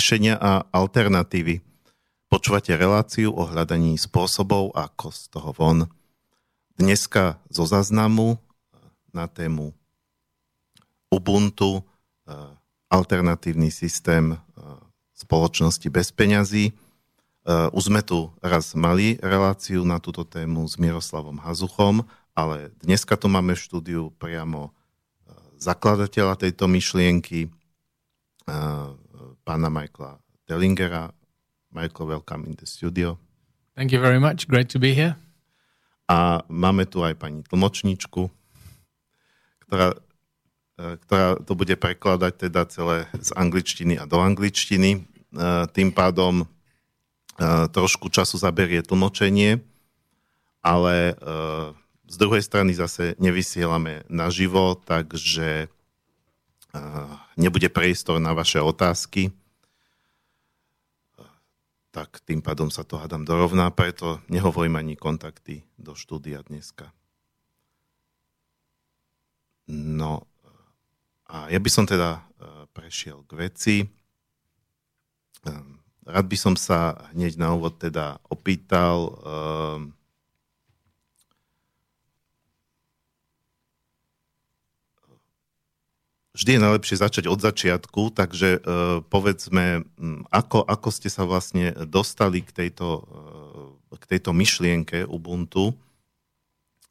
riešenia a alternatívy. Počúvate reláciu o hľadaní spôsobov, ako z toho von. Dneska zo záznamu na tému Ubuntu, alternatívny systém spoločnosti bez peňazí. Už sme tu raz mali reláciu na túto tému s Miroslavom Hazuchom, ale dneska tu máme v štúdiu priamo zakladateľa tejto myšlienky, pána Michaela Dellingera. Michael, welcome in the studio. Thank you very much. Great to be here. A máme tu aj pani tlmočníčku, ktorá, e, ktorá to bude prekladať teda celé z angličtiny a do angličtiny. E, tým pádom e, trošku času zaberie tlmočenie, ale z druhej strany zase nevysielame naživo, takže nebude priestor na vaše otázky, tak tým pádom sa to hádam dorovná, preto nehovorím ani kontakty do štúdia dneska. No a ja by som teda prešiel k veci. Rád by som sa hneď na úvod teda opýtal, vždy je najlepšie začať od začiatku, takže uh, povedzme, ako, ako ste sa vlastne dostali k tejto, uh, k tejto myšlienke Ubuntu.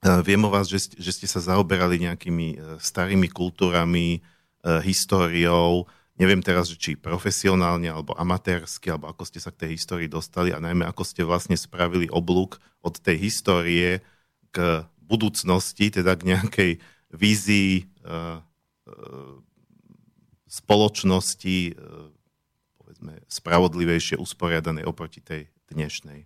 Uh, viem o vás, že, že ste sa zaoberali nejakými starými kultúrami, históriou, neviem teraz, či profesionálne, alebo amatérsky, alebo ako ste sa k tej histórii dostali a najmä ako ste vlastne spravili oblúk od tej histórie k budúcnosti, teda k nejakej vízii spoločnosti povedzme, spravodlivejšie usporiadanej oproti tej dnešnej.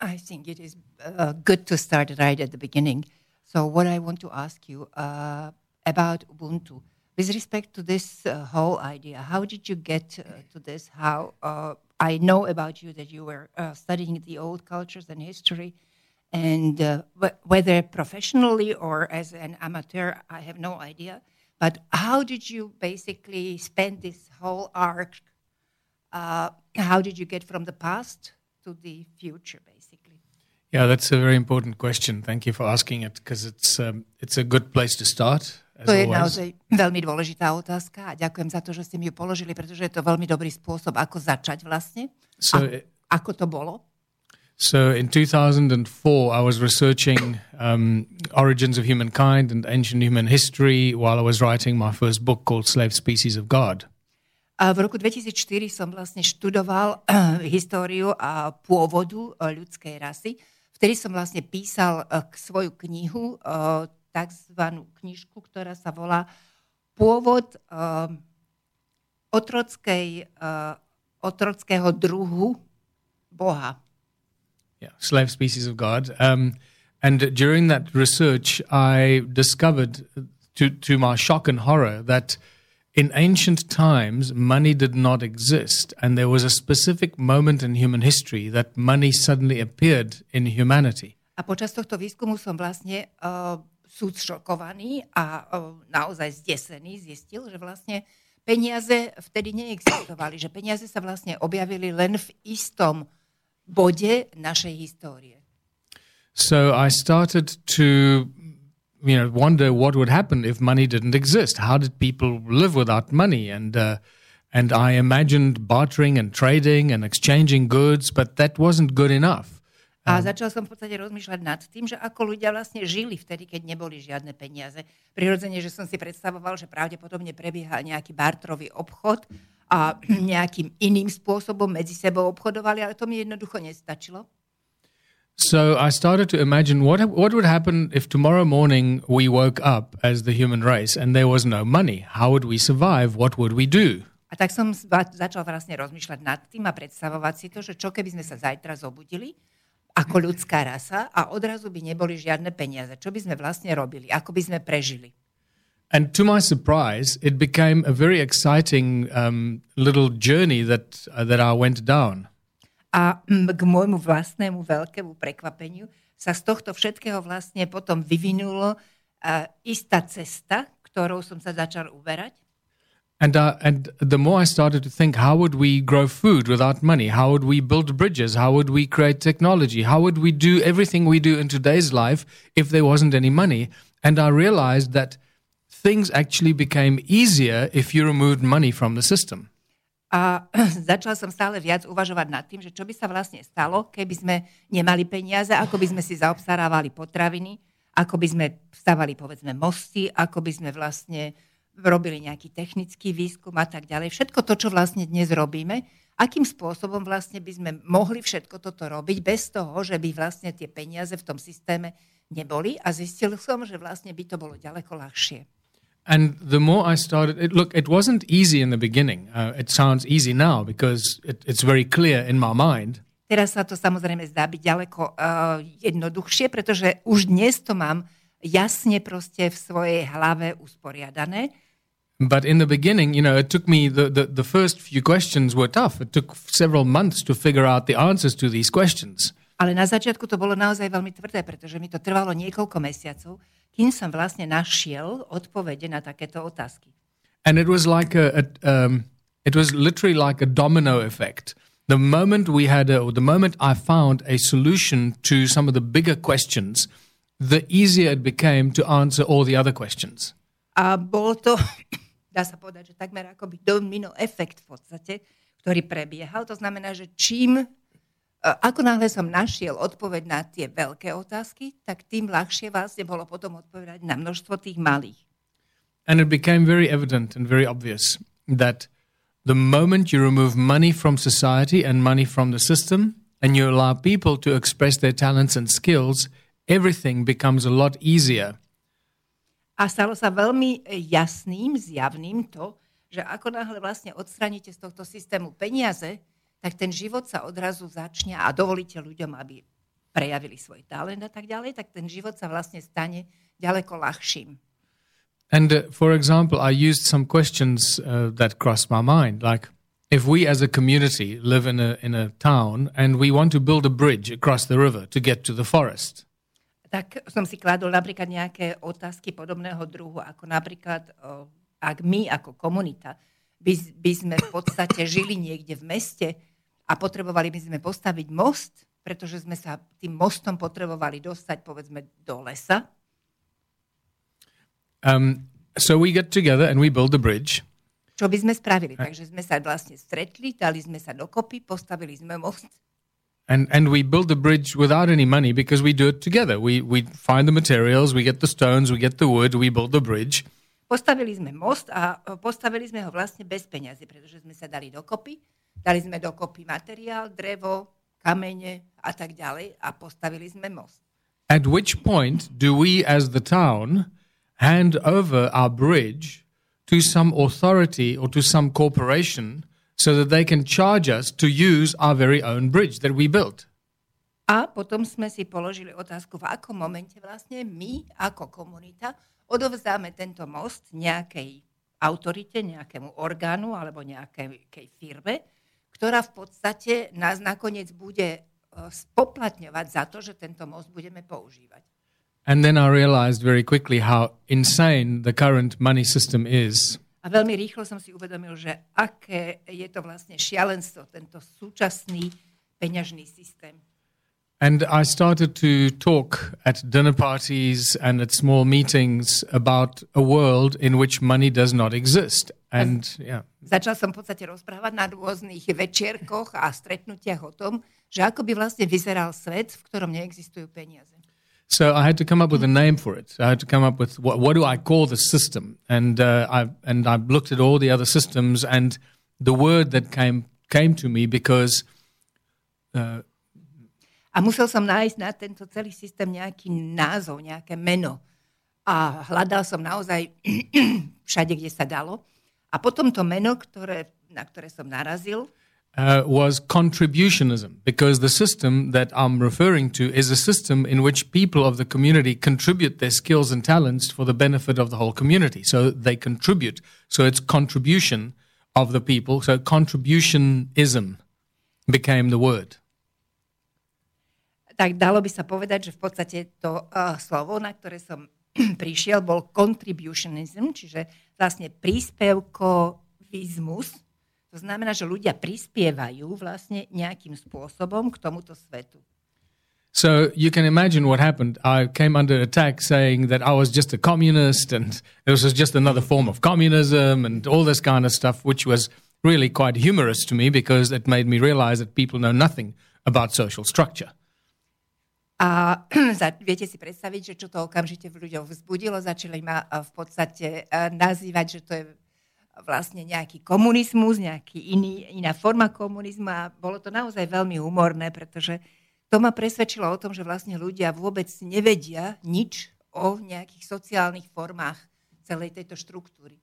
I think it is uh, good to start right at the beginning. So, what I want to ask you uh, about Ubuntu, with respect to this uh, whole idea, how did you get uh, to this? How uh, I know about you that you were uh, studying the old cultures and history, and uh, whether professionally or as an amateur, I have no idea. But how did you basically spend this whole arc? Uh, how did you get from the past to the future, basically? Yeah, that's a very important question. Thank you for asking it because it's um, it's a good place to start. To je naozaj veľmi dôležitá otázka a ďakujem za to, že ste mi ju položili, pretože je to veľmi dobrý spôsob, ako začať vlastne. So, a, ako to bolo? So in 2004, I was researching um, origins of humankind and ancient human history while I was writing my first book called Slave Species of God. A v roku 2004 som vlastne študoval uh, históriu a pôvodu uh, ľudskej rasy. Vtedy som vlastne písal uh, svoju knihu, takzvanú knižku, ktorá sa volá Pôvod otrockej, otrockého druhu Boha. Yeah, slave species of God. Um, and during that research, I discovered, to, to my shock and horror, that in ancient times, money did not exist. And there was a specific moment in human history that money suddenly appeared in humanity. A počas tohto výskumu som vlastne uh, súd šokovaný a uh, naozaj zdesený zistil, že vlastne peniaze vtedy neexistovali, že peniaze sa vlastne objavili len v istom bode našej histórie. So I started to you know wonder what would happen if money didn't exist. How did people live without money? And uh, and I imagined bartering and trading and exchanging goods, but that wasn't good enough. A začal som v podstate rozmýšľať nad tým, že ako ľudia vlastne žili vtedy, keď neboli žiadne peniaze. Prirodzene, že som si predstavoval, že pravdepodobne prebieha nejaký bartrový obchod a nejakým iným spôsobom medzi sebou obchodovali, ale to mi jednoducho nestačilo. So I started to imagine what what would happen if tomorrow morning we woke up as the human race and there was no money. How would we survive? What would we do? A tak som začal vlastne rozmýšľať nad tým a predstavovať si to, že čo keby sme sa zajtra zobudili ako ľudská rasa a odrazu by neboli žiadne peniaze. Čo by sme vlastne robili? Ako by sme prežili? And to my surprise, it became a very exciting um, little journey that, uh, that I went down. A k môjmu vlastnému veľkému prekvapeniu sa z tohto všetkého vlastne potom vyvinulo uh, istá cesta, ktorou som sa začal uberať. And, uh, and the more I started to think, how would we grow food without money? How would we build bridges? How would we create technology? How would we do everything we do in today's life if there wasn't any money? And I realized that things actually became easier if you removed money from the system. A začala som stále viac uvažovať nad tým, že čo by sa vlastne stalo, keby sme nemali peniaze, ako by sme si zaobstarávali potraviny, ako by sme stavali povedzme mosty, ako by sme vlastne robili nejaký technický výskum a tak ďalej. Všetko to, čo vlastne dnes robíme, akým spôsobom vlastne by sme mohli všetko toto robiť bez toho, že by vlastne tie peniaze v tom systéme neboli a zistil som, že vlastne by to bolo ďaleko ľahšie. And the more I started, it, look, it wasn't easy in the beginning. Uh, it sounds easy now because it, it's very clear in my mind. Teraz sa to samozrejme zdá byť ďaleko uh, jednoduchšie, pretože už dnes to mám jasne proste v svojej hlave usporiadané. But in the beginning, you know, it took me, the, the, the first few questions were tough. It took several months to figure out the answers to these questions. Ale na začiatku to bolo naozaj veľmi tvrdé, pretože mi to trvalo niekoľko mesiacov, kým som vlastne našiel odpovede na takéto otázky. And it was like a, a um, it was literally like a domino effect. The moment we had, a, or the moment I found a solution to some of the bigger questions, the easier it became to answer all the other questions. A bolo to dá sa povedať, že takmer akoby domino efekt v podstate, ktorý prebiehal. To znamená, že čím, ako náhle som našiel odpoveď na tie veľké otázky, tak tým ľahšie vlastne bolo potom odpovedať na množstvo tých malých. And it became very evident and very obvious that the moment you remove money from society and money from the system, and you allow people to express their talents and skills, everything becomes a lot easier a stalo sa veľmi jasným, zjavným to, že ako náhle vlastne odstraníte z tohto systému peniaze, tak ten život sa odrazu začne a dovolíte ľuďom, aby prejavili svoj talent a tak ďalej, tak ten život sa vlastne stane ďaleko ľahším. And uh, for example, I used some questions uh, that crossed my mind, like if we as a community live in a, in a town and we want to build a bridge across the river to get to the forest, tak som si kladol napríklad nejaké otázky podobného druhu, ako napríklad, ak my ako komunita by, by sme v podstate žili niekde v meste a potrebovali by sme postaviť most, pretože sme sa tým mostom potrebovali dostať, povedzme, do lesa. Um, so we get together and we build a bridge. Čo by sme spravili? Takže sme sa vlastne stretli, dali sme sa dokopy, postavili sme most and and we build the bridge without any money because we do it together. We we find the materials, we get the stones, we get the wood, we build the bridge. Postavili sme most a postavili sme ho vlastne bez peniazy, pretože sme sa dali dokopy. Dali sme dokopy materiál, drevo, kamene a tak ďalej a postavili sme most. At which point do we as the town hand over our bridge to some authority or to some corporation so that they can charge us to use our very own bridge that we built. A potom sme si položili otázku, v akom momente vlastne my ako komunita odovzdáme tento most nejakej autorite, nejakému orgánu alebo nejakej firme, ktorá v podstate nás nakoniec bude e, spoplatňovať za to, že tento most budeme používať. And then I realized very quickly how insane the current money system is. A veľmi rýchlo som si uvedomil, že aké je to vlastne šialenstvo, tento súčasný peňažný systém. And I started to talk at dinner parties and at small meetings about a world in which money does not exist. And, yeah. Začal som v podstate rozprávať na rôznych večierkoch a stretnutiach o tom, že ako by vlastne vyzeral svet, v ktorom neexistujú peniaze. So I had to come up with a name for it. I had to come up with what, what do I call the system, and uh, I and I looked at all the other systems, and the word that came came to me because. Uh, a musel som nájsť na tento celý systém nejaký názov, nejaké meno. A hľadal som naozaj všade, kde sa dalo. A potom to meno, ktoré, na ktoré som narazil, uh, was contributionism, because the system that I'm referring to is a system in which people of the community contribute their skills and talents for the benefit of the whole community. So they contribute. So it's contribution of the people. So contributionism became the word. Tak dalo by sa povedať, že v podstate to uh, slovo, na ktoré som prišiel, bol contributionism, čiže vlastne príspevko kolektivizmus, to znamená, že ľudia prispievajú vlastne nejakým spôsobom k tomuto svetu. So you can imagine what happened. I came under attack saying that I was just a communist and this was just another form of communism and all this kind of stuff, which was really quite humorous to me because it made me realize that people know nothing about social structure. A viete si predstaviť, že čo to okamžite v ľuďoch vzbudilo, začali ma v podstate nazývať, že to je vlastne nejaký komunizmus, nejaký iný, iná forma komunizmu a bolo to naozaj veľmi humorné, pretože to ma presvedčilo o tom, že vlastne ľudia vôbec nevedia nič o nejakých sociálnych formách celej tejto štruktúry.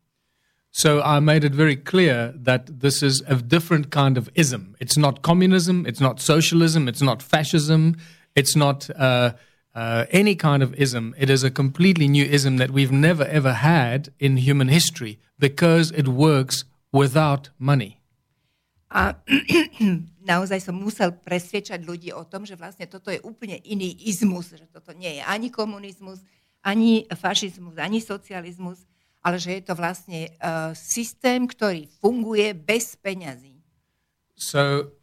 So I made it very clear that this is a different kind of ism. It's not communism, it's not socialism, it's not fascism, it's not uh, uh, any kind of ism. It is a completely new ism that we've never ever had in human history because it works without money. A naozaj som musel presviečať ľudí o tom, že vlastne toto je úplne iný izmus, že toto nie je ani komunizmus, ani fašizmus, ani socializmus, ale že je to vlastne uh, systém, ktorý funguje bez peňazí. So,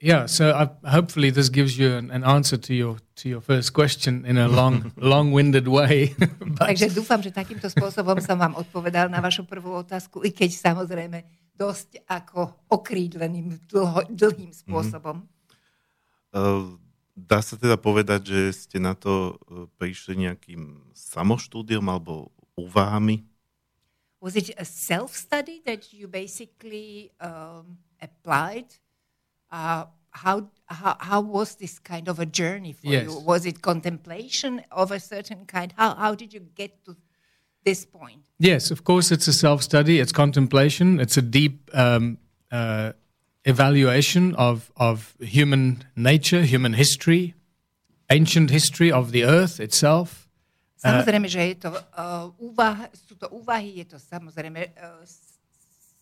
yeah, so I, hopefully this gives you an, an answer to your to your first question in a long, long-winded way. But... Takže dúfam, že takýmto spôsobom som vám odpovedal na vašu prvú otázku, i keď samozrejme dosť ako okrídleným dlho, dlhým mhm. spôsobom. Mm-hmm. Dá sa teda povedať, že ste na to e, prišli nejakým samoštúdiom alebo úvahami? Was it a self-study that you basically um, applied? Uh, how, how, how was this kind of a journey for yes. you? Was it contemplation of a certain kind? How, how did you get to this point. Yes, of course, it's a self study, it's contemplation, it's a deep um, uh, evaluation of, of human nature, human history, ancient history of the earth itself. Uh, samozrejme, že je to uh, úvah, sú to úvahy, je to samozrejme uh,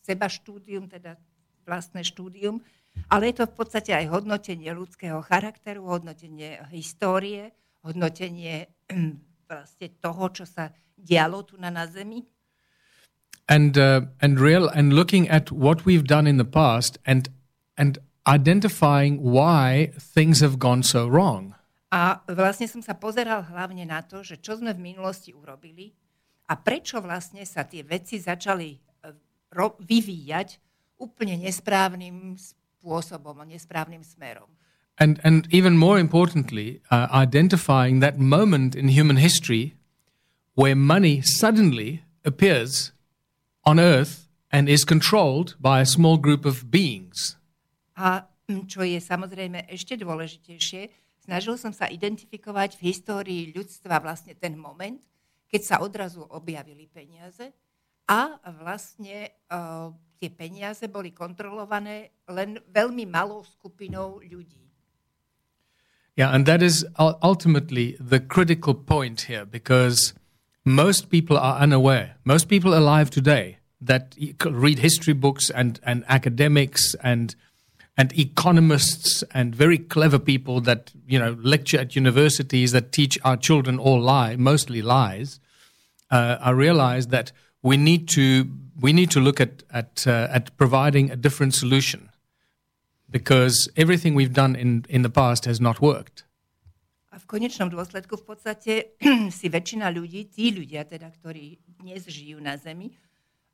seba štúdium, teda vlastné štúdium, ale je to v podstate aj hodnotenie ľudského charakteru, hodnotenie histórie, hodnotenie vlastne toho, čo sa dialo tu na, na Zemi. And, uh, and, real, and looking at what we've done in the past and, and identifying why things have gone so wrong. A vlastne som sa pozeral hlavne na to, že čo sme v minulosti urobili a prečo vlastne sa tie veci začali uh, vyvíjať úplne nesprávnym spôsobom a nesprávnym smerom. And, and even more importantly, uh, identifying that moment in human history where money suddenly appears on earth and is controlled by a small group of beings. A čo je samozrejme ešte dôležitejšie, snažil som sa identifikovať v histórii ľudstva vlastne ten moment, keď sa odrazu objavili peniaze a vlastne uh, tie peniaze boli kontrolované len veľmi malou skupinou ľudí. Yeah, and that is ultimately the critical point here because most people are unaware. Most people alive today that read history books and, and academics and and economists and very clever people that you know lecture at universities that teach our children all lie, mostly lies. Uh, I realize that we need to we need to look at at uh, at providing a different solution because everything we've done in in the past has not worked. A v konečnom dôsledku v podstate si väčšina ľudí, tí ľudia teda, ktorí dnes žijú na Zemi,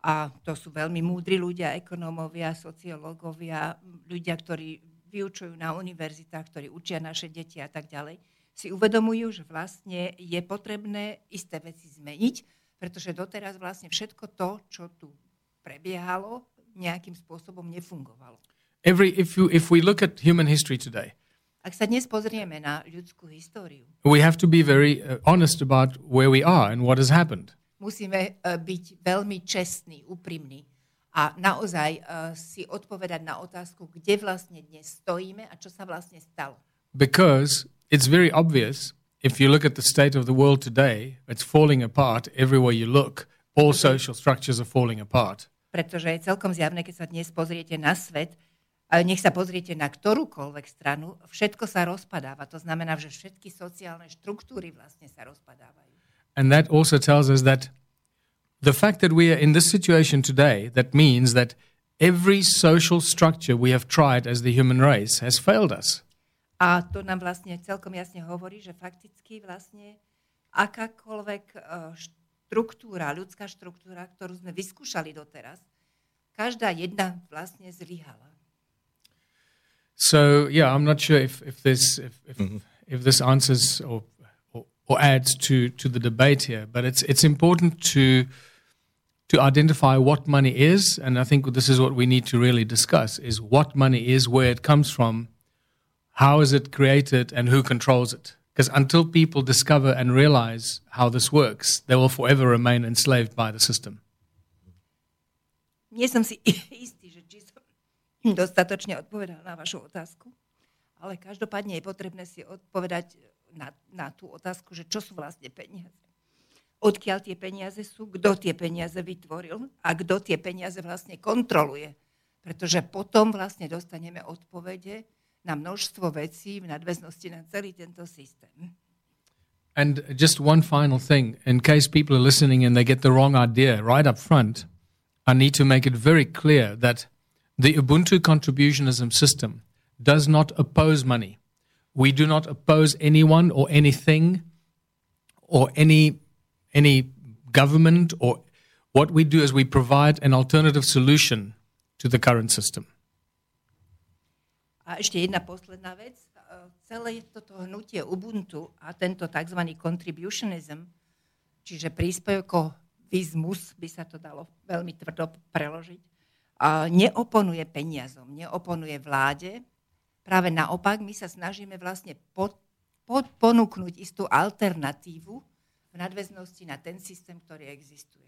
a to sú veľmi múdri ľudia, ekonómovia, sociológovia, ľudia, ktorí vyučujú na univerzitách, ktorí učia naše deti a tak ďalej, si uvedomujú, že vlastne je potrebné isté veci zmeniť, pretože doteraz vlastne všetko to, čo tu prebiehalo, nejakým spôsobom nefungovalo. Every, if, you, if we look at human history today, ak sa dnes pozrieme na ľudskú históriu, we have to be very uh, honest about where we are and what has happened. Musíme uh, byť veľmi čestní, úprimní a naozaj uh, si odpovedať na otázku, kde vlastne dnes stojíme a čo sa vlastne stalo. Because it's very obvious if you look at the state of the world today, it's falling apart everywhere you look. All social structures are falling apart. Pretože je celkom zjavné, keď sa dnes pozriete na svet, nech sa pozriete na ktorúkoľvek stranu, všetko sa rozpadáva. To znamená, že všetky sociálne štruktúry vlastne sa rozpadávajú. And that also tells us that the fact that we are in this situation today, that means that every social structure we have tried as the human race has failed us. A to nám vlastne celkom jasne hovorí, že fakticky vlastne akákoľvek eh, štruktúra, ľudská štruktúra, ktorú sme vyskúšali doteraz, každá jedna vlastne zlyhala. So yeah, I'm not sure if, if this if, if, mm-hmm. if this answers or, or, or adds to to the debate here, but it's it's important to to identify what money is, and I think this is what we need to really discuss: is what money is, where it comes from, how is it created, and who controls it. Because until people discover and realize how this works, they will forever remain enslaved by the system. Nie som si istý, že či som dostatočne odpovedal na vašu otázku, ale každopádne je potrebné si odpovedať na, na tú otázku, že čo sú vlastne peniaze. Odkiaľ tie peniaze sú, kto tie peniaze vytvoril a kto tie peniaze vlastne kontroluje. Pretože potom vlastne dostaneme odpovede na množstvo vecí v nadväznosti na celý tento systém. And just one final thing, in case people are listening and they get the wrong idea right up front, I need to make it very clear that the Ubuntu contributionism system does not oppose money. We do not oppose anyone or anything or any any government or what we do is we provide an alternative solution to the current system. A ešte jedna posledná vec. Celé toto hnutie Ubuntu a tento tzv. contributionism, čiže príspevkovizmus, by sa to dalo veľmi tvrdo preložiť, neoponuje peniazom, neoponuje vláde. Práve naopak, my sa snažíme vlastne pod, pod, ponúknuť istú alternatívu v nadväznosti na ten systém, ktorý existuje.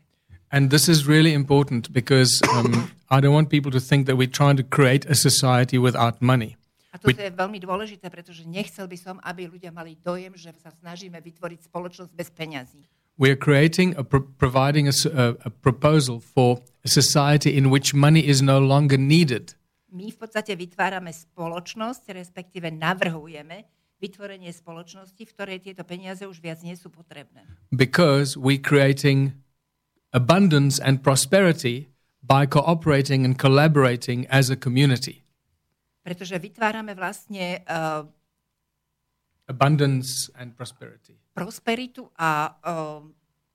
And this is really important because um, I don't want people to think that we're trying to create a society without money. A toto je veľmi dôležité, pretože nechcel by som, aby ľudia mali dojem, že sa snažíme vytvoriť spoločnosť bez peňazí. we are creating a pro- providing a, a, a, proposal for a society in which money is no longer needed. My v podstate vytvárame spoločnosť, respektíve navrhujeme vytvorenie spoločnosti, v ktorej tieto peniaze už viac nie sú potrebné. Because we creating abundance and prosperity by cooperating and collaborating as a community. Pretože vytvárame vlastne uh, abundance and prosperity prosperitu a um,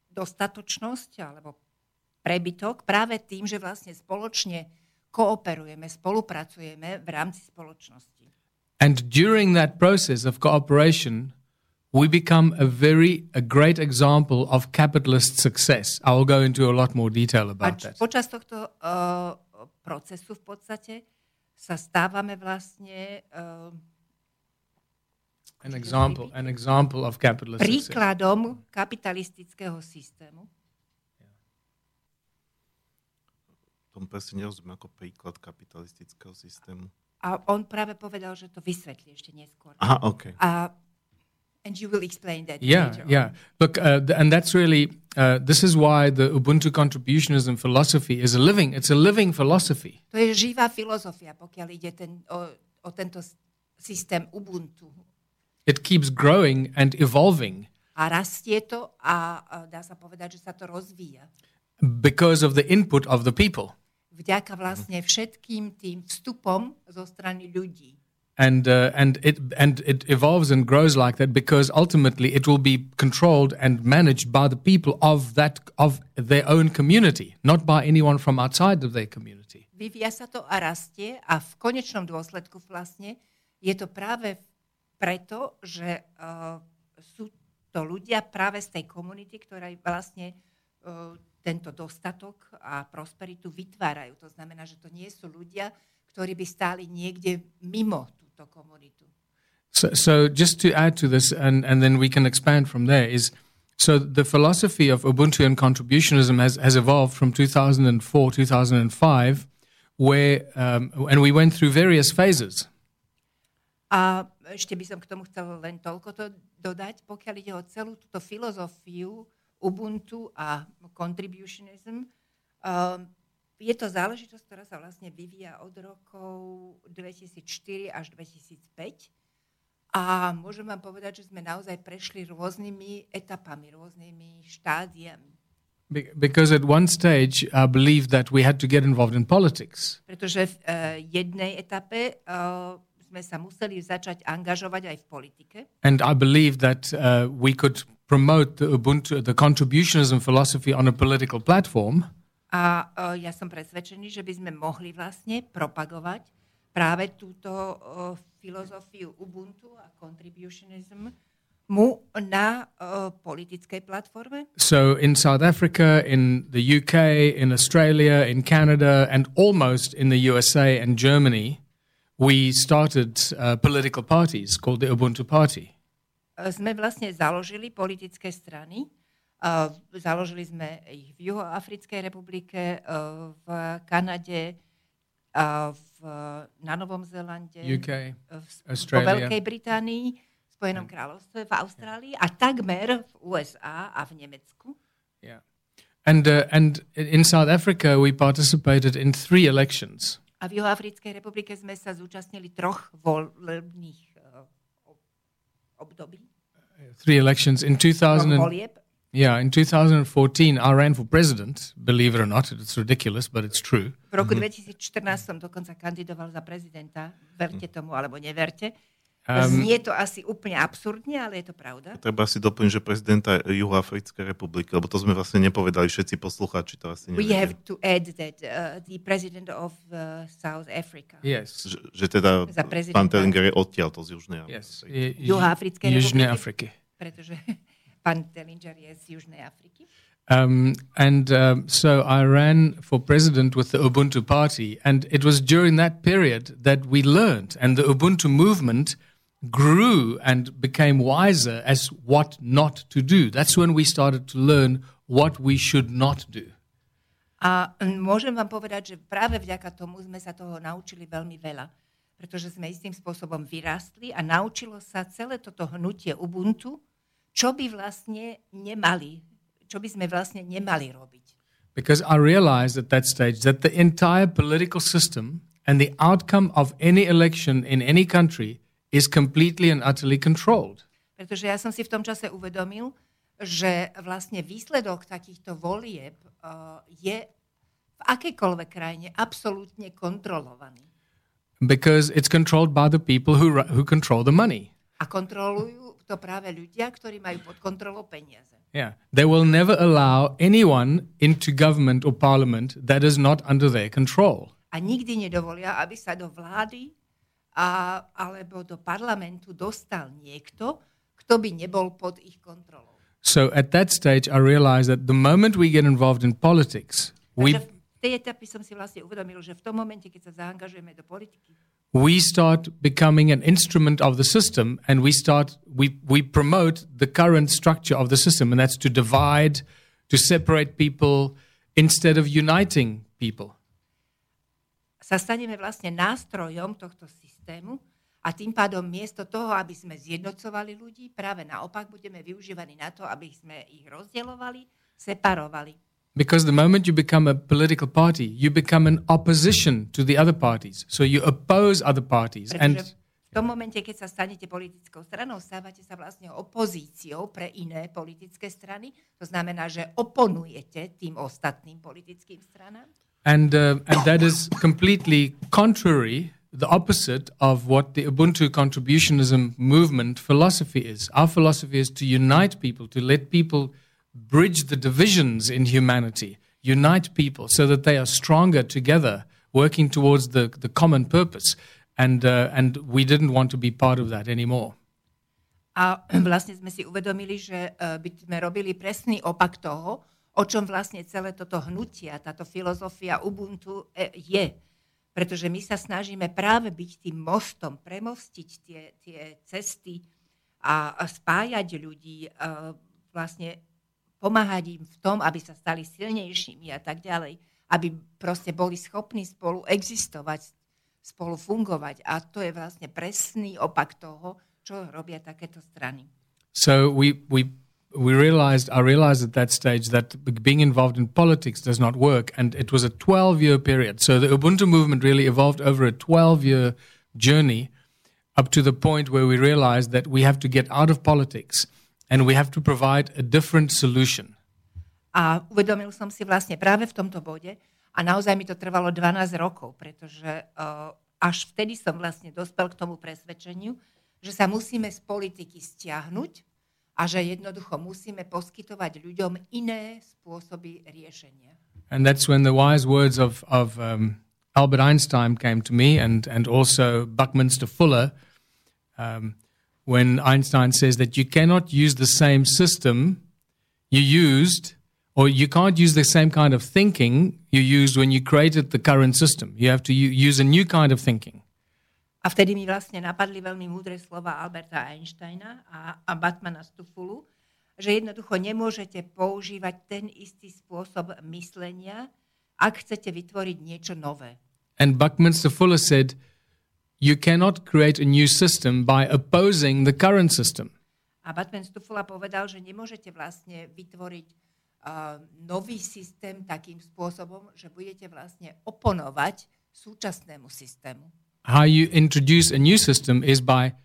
dostatočnosť alebo prebytok práve tým, že vlastne spoločne kooperujeme, spolupracujeme v rámci spoločnosti. And during that process of cooperation, we become a very a great example of capitalist success. I will go into a lot more detail about that. Počas tohto uh, procesu v podstate sa stávame vlastne uh, an example, an example of capitalist príkladom kapitalistického systému. Tom presne nerozumiem ako príklad kapitalistického systému. A on práve povedal, že to vysvetlí ešte neskôr. Aha, OK. A and you will explain that yeah yeah look uh, th- and that's really uh, this is why the ubuntu contributionism philosophy is a living it's a living philosophy to je živá filozofia pokiaľ ide ten, o, o tento systém ubuntu it keeps growing and evolving. A rastie to a, a dá sa povedať, že sa to rozvíja. Because of the input of the people. Vďaka vlastne všetkým tým vstupom zo strany ľudí. And, uh, and, it, and it evolves and grows like that because ultimately it will be controlled and managed by the people of, that, of their own community, not by anyone from outside of their community. Vyvíja sa to a rastie a v konečnom dôsledku vlastne je to práve preto, že uh, sú to ľudia práve z tej komunity, ktorá vlastne uh, tento dostatok a prosperitu vytvárajú. To znamená, že to nie sú ľudia, ktorí by stáli niekde mimo So, so just to add to this, and, and then we can expand from there, is so the philosophy of Ubuntu and contributionism has, has evolved from 2004, 2005, where, um, and we went through various phases. A ešte by som k tomu chcel len toľko to dodať, pokiaľ ide o celú túto filozofiu Ubuntu a contributionism. Um, je to záležitosť, ktorá sa vlastne vyvíja od rokov 2004 až 2005. A môžem vám povedať, že sme naozaj prešli rôznymi etapami, rôznymi štádiami. Be- Because at one stage I believed that we had to get involved in politics. Pretože v uh, jednej etape uh, sme sa museli začať angažovať aj v politike. And I believed that uh, we could promote the Ubuntu, the contributionism philosophy on a political platform. A uh, ja som presvedčený, že by sme mohli vlastne propagovať práve túto uh, filozofiu Ubuntu a contributionism na uh, politickej platforme. So in South Africa, in the UK, in Australia, in Canada, and almost in the USA and Germany, we started uh, political parties called the Ubuntu Party. Sme vlastne založili politické strany. Založili sme ich v Juhoafrickej republike, uh, v Kanade, v, na Novom Zélande, UK, v, vo Australia. Veľkej Británii, v Spojenom kráľovstve, v Austrálii a takmer v USA a v Nemecku. Yeah. And, uh, and in South Africa, we participated in three elections. A v Juhoafrickej republike sme sa zúčastnili troch volebných uh, ob- období, Three elections in troch 2000. And. Yeah, in 2014, I ran for president. Believe it or not, it's ridiculous, but it's true. V roku 2014 som dokonca kandidoval za prezidenta. Verte tomu alebo neverte. Um, Znie to asi úplne absurdne, ale je to pravda. Treba si doplniť, že prezidenta Juhoafrickej republiky, lebo to sme vlastne nepovedali všetci poslucháči, to asi We nevedia. have to add that uh, the president of uh, South Africa. yes. Že, že teda pán Tellinger je odtiaľ to z Južnej Yes. Afriky. Juhoafrickej Južnej. Afriky. Pretože pán Tellinger je z Južnej Afriky. Um, and um, so I ran for president with the Ubuntu Party. And it was during that period that we learned, and the Ubuntu movement grew and became wiser as what not to do. That's when we started to learn what we should not do. A mm, môžem vám povedať, že práve vďaka tomu sme sa toho naučili veľmi veľa. Pretože sme istým spôsobom vyrástli a naučilo sa celé toto hnutie Ubuntu, čo by vlastne nemali, čo by sme vlastne nemali robiť. Because I realized at that stage that the entire political system and the outcome of any election in any country is completely and utterly controlled. Pretože ja som si v tom čase uvedomil, že vlastne výsledok takýchto volieb uh, je v akejkoľvek krajine absolútne kontrolovaný. Because it's controlled by the people who, who control the money. A kontrolujú to práve ľudia, ktorí majú pod kontrolou peniaze. Yeah. They will never allow anyone into government or parliament that is not under their control. A nikdy nedovolia, aby sa do vlády a, alebo do parlamentu dostal niekto, kto by nebol pod ich kontrolou. So at that stage, I realized that the moment we get involved in politics, we, Takže v tej etape som si vlastne uvedomil, že v tom momente, keď sa zaangažujeme do politiky, we start becoming an instrument of the system and we start, we, we promote the current structure of the system, and that's to divide, to separate people instead of uniting people. sa staneme vlastne nástrojom tohto systému a tým pádom miesto toho, aby sme zjednocovali ľudí, práve naopak budeme využívaní na to, aby sme ich rozdielovali, separovali. Because the moment you become a political party, you become an opposition to the other parties. So you oppose other parties. Pretože And v tom momente, keď sa stanete politickou stranou, stávate sa vlastne opozíciou pre iné politické strany. To znamená, že oponujete tým ostatným politickým stranám. and uh, and that is completely contrary, the opposite of what the Ubuntu contributionism movement philosophy is. Our philosophy is to unite people, to let people bridge the divisions in humanity, unite people so that they are stronger together, working towards the, the common purpose. And uh, and we didn't want to be part of that anymore. A vlastne sme si uvedomili, že eh, by sme robili presný opak toho, o čom vlastne celé toto hnutie, táto filozofia Ubuntu je. Pretože my sa snažíme práve byť tým mostom, premostiť tie, tie cesty a, spájať ľudí, vlastne pomáhať im v tom, aby sa stali silnejšími a tak ďalej. Aby proste boli schopní spolu existovať, spolu fungovať. A to je vlastne presný opak toho, čo robia takéto strany. So we we we realized I realized at that stage that being involved in politics does not work, and it was a 12 year period. So the Ubuntu movement really evolved over a 12 year journey, up to the point where we realized that we have to get out of politics, and we have to provide a different solution. A uvedomil som si vlastne práve v tomto bode, a naozaj mi to trvalo 12 rokov, pretože uh, až vtedy som vlastne dospel k tomu presvedčeniu, že sa musíme z politiky stiahnuť a že jednoducho musíme poskytovať ľuďom iné spôsoby riešenia. And that's when the wise words of, of um, Albert Einstein came to me and, and also Buckminster Fuller, um, when Einstein says that you cannot use the same system you used or you can't use the same kind of thinking you used when you created the current system. You have to use a new kind of thinking. A vtedy mi vlastne napadli veľmi múdre slova Alberta Einsteina a, a Batmana Stufulu, že jednoducho nemôžete používať ten istý spôsob myslenia, ak chcete vytvoriť niečo nové. And Buckminster Fuller said, you cannot create a new system by opposing the current system. A Batman Stufula povedal, že nemôžete vlastne vytvoriť nový systém takým spôsobom, že budete vlastne oponovať súčasnému systému. How you introduce a new system is by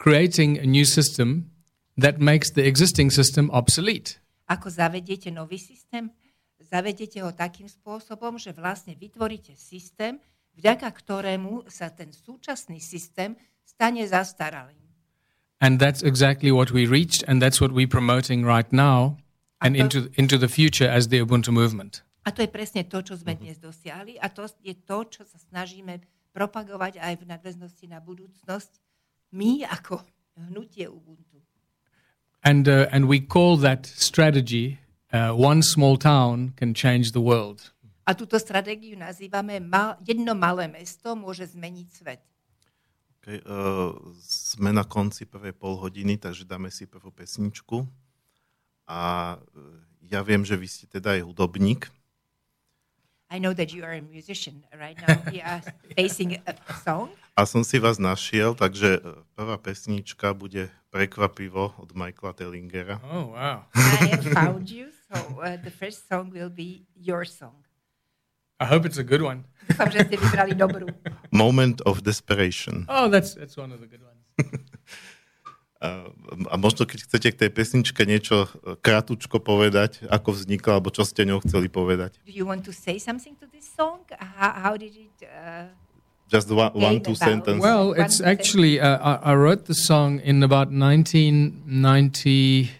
creating a new system that makes the existing system obsolete. Ako zavediete nový systém? Zavediete ho takým spôsobom, že vlastne vytvoríte systém, vďaka ktorému sa ten súčasný systém stane zastaralým. And that's exactly what we reached, and that's what we're promoting right now and to, into, into the future as the Ubuntu movement. A to je presne to, čo sme dnes dosiahli a to je to, čo sa snažíme propagovať aj v nadväznosti na budúcnosť my ako hnutie Ubuntu. And, uh, and we call that strategy uh, one small town can change the world. A túto stratégiu nazývame mal, jedno malé mesto môže zmeniť svet. Okay, uh, sme na konci prvej polhodiny, takže dáme si prvú pesničku. A e, ja viem, že vy ste teda aj hudobník. I know that you are a musician right now. You are facing a song. A som si vás našiel, takže e, prvá pesnička bude prekvapivo od Michaela Tellingera. Oh, wow. I have found you, so uh, the first song will be your song. I hope it's a good one. Dúfam, že ste vybrali dobrú. Moment of Desperation. Oh, that's, that's one of the good ones. A možno, keď chcete k tej pesničke niečo e, krátučko povedať, ako vznikla, alebo čo ste ňou chceli povedať. Do you want to say something to this song? How, how did it... Uh... Just one, one two sentences. Well, it's actually, uh, I, I wrote the song in about 1990,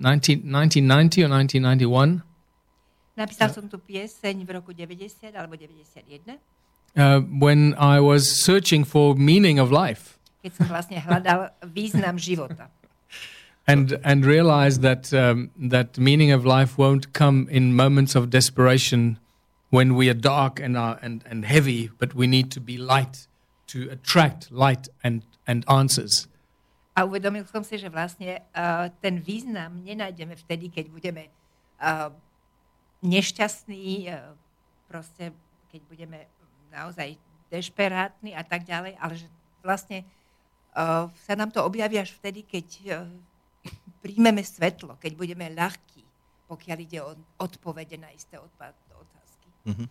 19, 1990 or 1991. Napísal som tú pieseň v roku 90 alebo 91. Uh, when I was searching for meaning of life. keď som vlastne hľadal význam života. And, and realize that, um, that meaning of life won't come in moments of desperation when we are dark and, are, and, and heavy, but we need to be light to attract light and, and answers. A uvedomil som si, že vlastne uh, ten význam nenájdeme vtedy, keď budeme uh, nešťastní, uh, proste keď budeme naozaj dešperátni a tak ďalej, ale že vlastne uh, sa nám to objaví až vtedy, keď uh, príjmeme svetlo, keď budeme ľahkí, pokiaľ ide o odpovede na isté otázky. Mm-hmm.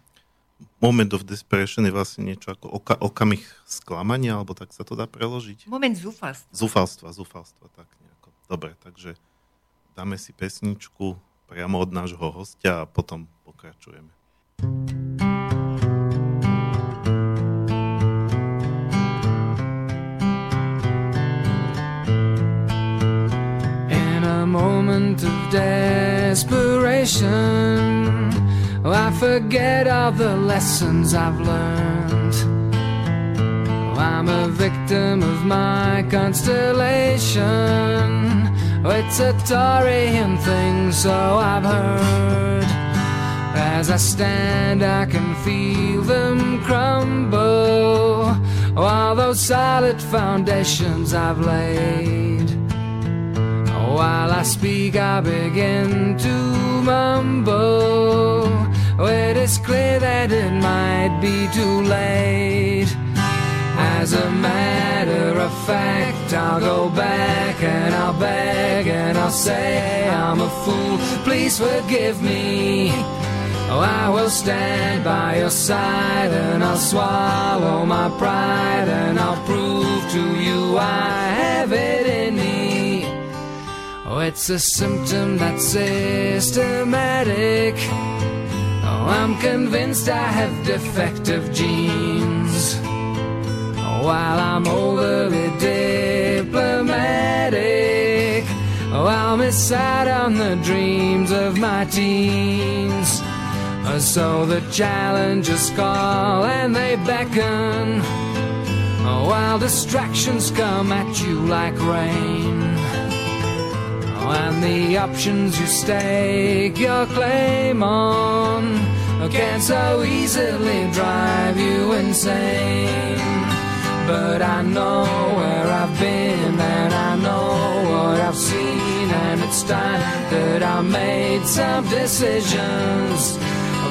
Moment of desperation je vlastne niečo ako oka, okamih sklamania, alebo tak sa to dá preložiť? Moment zúfalstva. Zúfalstva, zúfalstva, tak nejako. Dobre, takže dáme si pesničku priamo od nášho hostia a potom pokračujeme. thank you moment of desperation. Oh, I forget all the lessons I've learned. Oh, I'm a victim of my constellation. It's a Taurian thing, so I've heard. As I stand, I can feel them crumble. All those solid foundations I've laid. While I speak, I begin to mumble. It is clear that it might be too late. As a matter of fact, I'll go back and I'll beg and I'll say I'm a fool. Please forgive me. Oh, I will stand by your side and I'll swallow my pride and I'll prove to you I have it in me. Oh, it's a symptom that's systematic. Oh, I'm convinced I have defective genes. Oh while I'm overly diplomatic, oh, I'll miss out on the dreams of my teens. Uh, so the challenges call and they beckon, oh, while distractions come at you like rain. Oh, and the options you stake your claim on can so easily drive you insane. But I know where I've been and I know it's time that I made some decisions.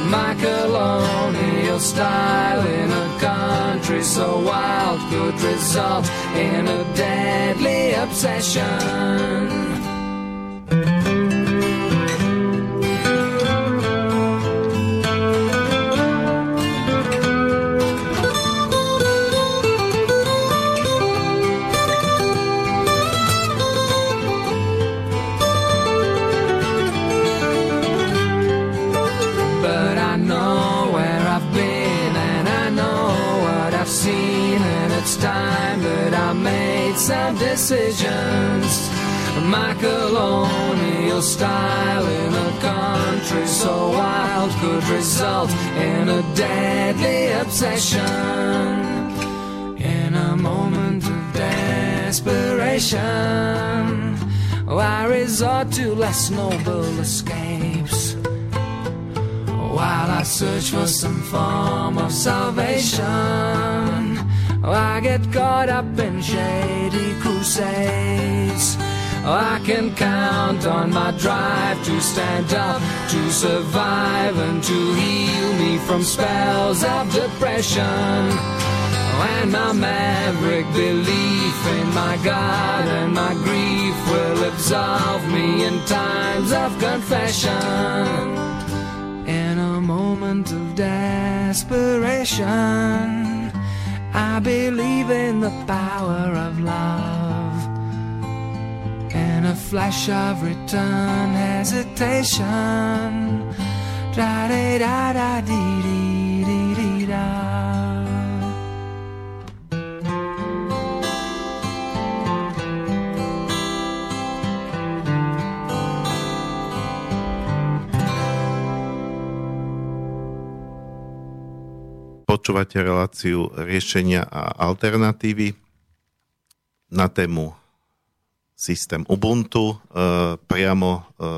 My colonial style in a country so wild could result in a deadly obsession. Decisions. My colonial style in a country so wild could result in a deadly obsession. In a moment of desperation, I resort to less noble escapes while I search for some form of salvation. Oh, I get caught up in shady crusades. Oh, I can count on my drive to stand up, to survive, and to heal me from spells of depression. Oh, and my maverick belief in my God and my grief will absolve me in times of confession. In a moment of desperation, I believe in the power of love. In a flash of return hesitation, da da da da dee dee dee dee da. Počúvate reláciu riešenia a alternatívy na tému systém Ubuntu. E, priamo e,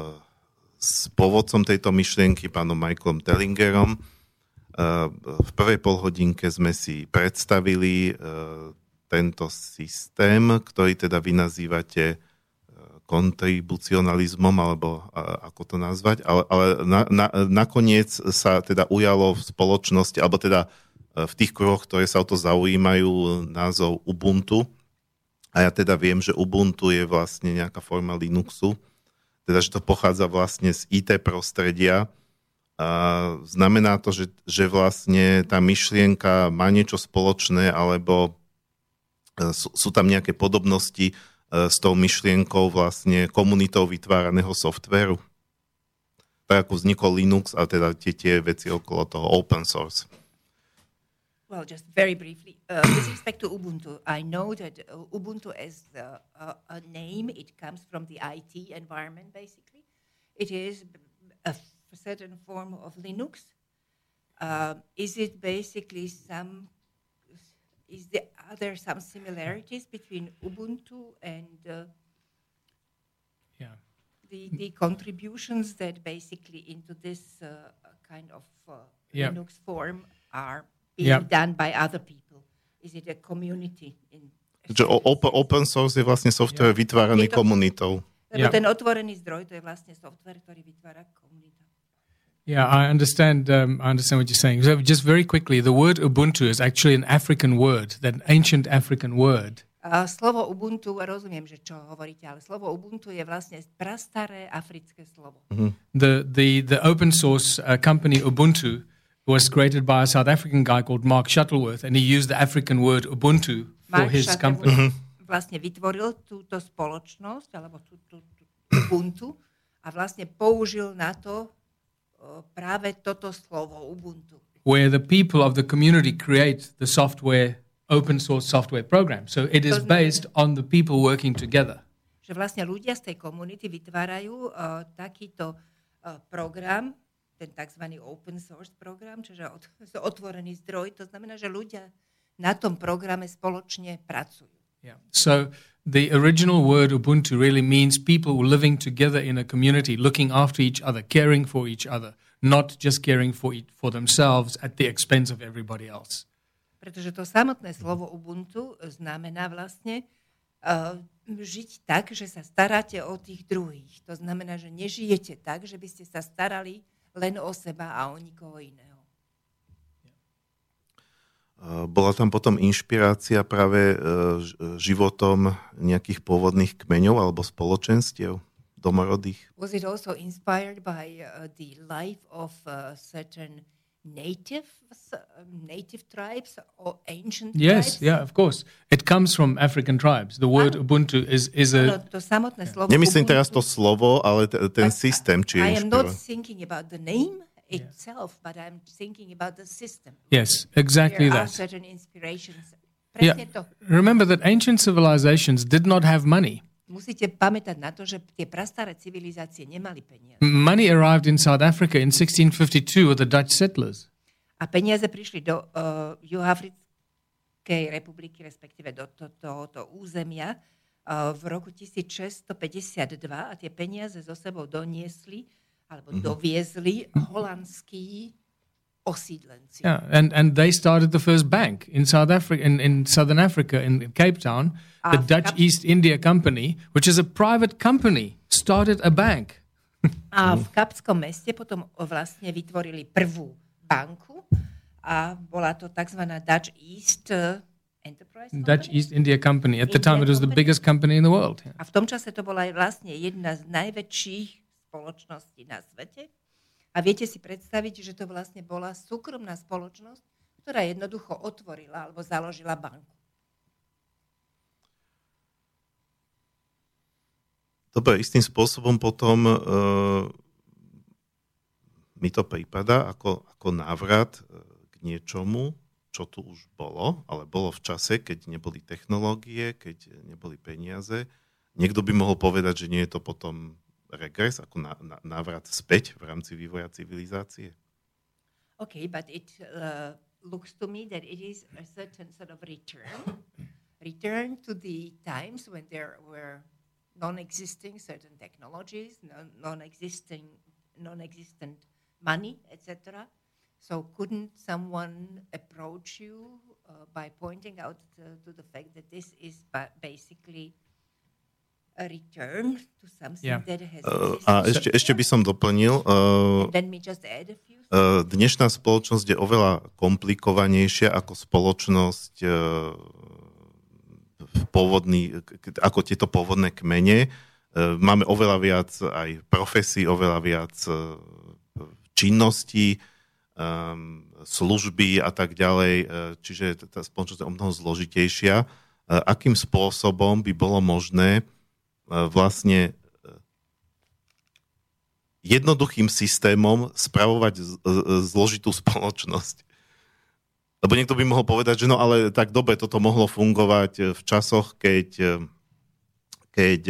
s pôvodcom tejto myšlienky, pánom Michaelom Tellingerom. E, v prvej polhodinke sme si predstavili tento systém, ktorý teda vy nazývate kontribucionalizmom, alebo ako to nazvať, ale, ale na, na, nakoniec sa teda ujalo v spoločnosti, alebo teda v tých kruhoch, ktoré sa o to zaujímajú, názov Ubuntu. A ja teda viem, že Ubuntu je vlastne nejaká forma Linuxu, teda že to pochádza vlastne z IT prostredia. A znamená to, že, že vlastne tá myšlienka má niečo spoločné, alebo e, sú, sú tam nejaké podobnosti s tou myšlienkou vlastne komunitou vytváraného softvéru. Tak ako vznikol Linux a teda tie, tie veci okolo toho open source. Well, just very briefly, uh, with respect to Ubuntu, I know that uh, Ubuntu as uh, a, name, it comes from the IT environment, basically. It is a certain form of Linux. Uh, is it basically some, is there, are there some similarities between Ubuntu and uh, Yeah. the, the contributions that basically into this uh, kind of uh, Yeah. Linux form are being Yeah. done by other people? Is it a community? In Že o- open, open source je vlastne software vytváraný Je to- komunitou. Lebo Yeah. ten otvorený zdroj, to je vlastne software, ktorý vytvára komunita. Yeah, I understand. Um, I understand what you're saying. So just very quickly, the word Ubuntu is actually an African word, that ancient African word. A slovo Ubuntu, rozumiem, že čo hovoríte, ale slovo Ubuntu je vlastne prastaré africké slovo. The the the open source uh, company Ubuntu was created by a South African guy called Mark Shuttleworth, and he used the African word Ubuntu for Mark his Shuttleworth company. vlastne vytvoril túto spoločnosť, alebo tú, tú, tú Ubuntu a vlastne použil na to práve toto slovo Ubuntu. where the people of the community create the software, open source software program. So it is based on the people working together. Že vlastne ľudia z tej komunity vytvárajú uh, takýto uh, program, ten tzv. open source program, čiže od, otvorený zdroj. To znamená, že ľudia na tom programe spoločne pracujú. Yeah. So the original word Ubuntu really means people living together in a community, looking after each other, caring for each other, not just caring for each, for themselves at the expense of everybody else. Pretože to samotné slovo Ubuntu znamená vlastne uh, žiť tak, že sa staráte o tých druhých. To znamená, že nežijete tak, že by ste sa starali len o seba a o nikoho iného. Bola tam potom inšpirácia práve uh, ž- životom nejakých pôvodných kmeňov alebo spoločenstiev domorodých? Was it also inspired by uh, the life of uh, certain native uh, native tribes or ancient Yes, tribes? yeah, of course. It comes from African tribes. The word Ubuntu is, is No, a. to samotné slovo Nemyslím teraz Ubuntu- to slovo, ale t- ten But systém, či I je am not thinking about the name itself, but I'm thinking about the system. Yes, exactly there are that. certain inspirations. Yeah. Remember that ancient civilizations did not have money. Musíte pamätať na to, že tie prastaré civilizácie nemali peniaze. Money arrived in South Africa in 1652 with the Dutch settlers. A peniaze prišli do uh, Juhoafrickej republiky, respektíve do to, tohoto územia uh, v roku 1652 a tie peniaze so sebou doniesli alebo doviezli holandskí osídlenci. Yeah, and, and they started the first bank in South Africa, in, in southern Africa, in Cape Town. The Ah, Dutch East India Company, which is a private company, started a bank. A v Kapskom meste potom vlastne vytvorili prvú banku a bola to tzv. Dutch East uh, Enterprise. Dutch East India Company. At the India time, it was the biggest company in the world. Yeah. A v tom čase to bola vlastne jedna z najväčších spoločností na svete. A viete si predstaviť, že to vlastne bola súkromná spoločnosť, ktorá jednoducho otvorila alebo založila banku. Dobre, istým spôsobom potom uh, mi to prípada ako, ako návrat uh, k niečomu, čo tu už bolo, ale bolo v čase, keď neboli technológie, keď neboli peniaze. Niekto by mohol povedať, že nie je to potom regres, ako návrat späť v rámci vývoja civilizácie. Okay, but it uh, looks to me that it is a certain sort of return, return to the times when there were non-existing certain technologies, non- non-existing, non-existent money, etc. So couldn't someone approach you uh, by pointing out uh, to the fact that this is ba- basically return to something Yeah. that has Uh, a ešte, ešte by som doplnil, uh, Let me just add a few Uh, dnešná spoločnosť je oveľa komplikovanejšia ako spoločnosť uh, pôvodný, ako tieto pôvodné kmene. Uh, Máme oveľa viac aj profesí, oveľa viac uh, činností, um, služby a tak ďalej, uh, čiže tá spoločnosť je o mnoho zložitejšia. Uh, Akým spôsobom by bolo možné uh, vlastne jednoduchým systémom spravovať z- zložitú spoločnosť. Lebo niekto by mohol povedať, že no ale tak dobre, toto mohlo fungovať v časoch, keď, keď,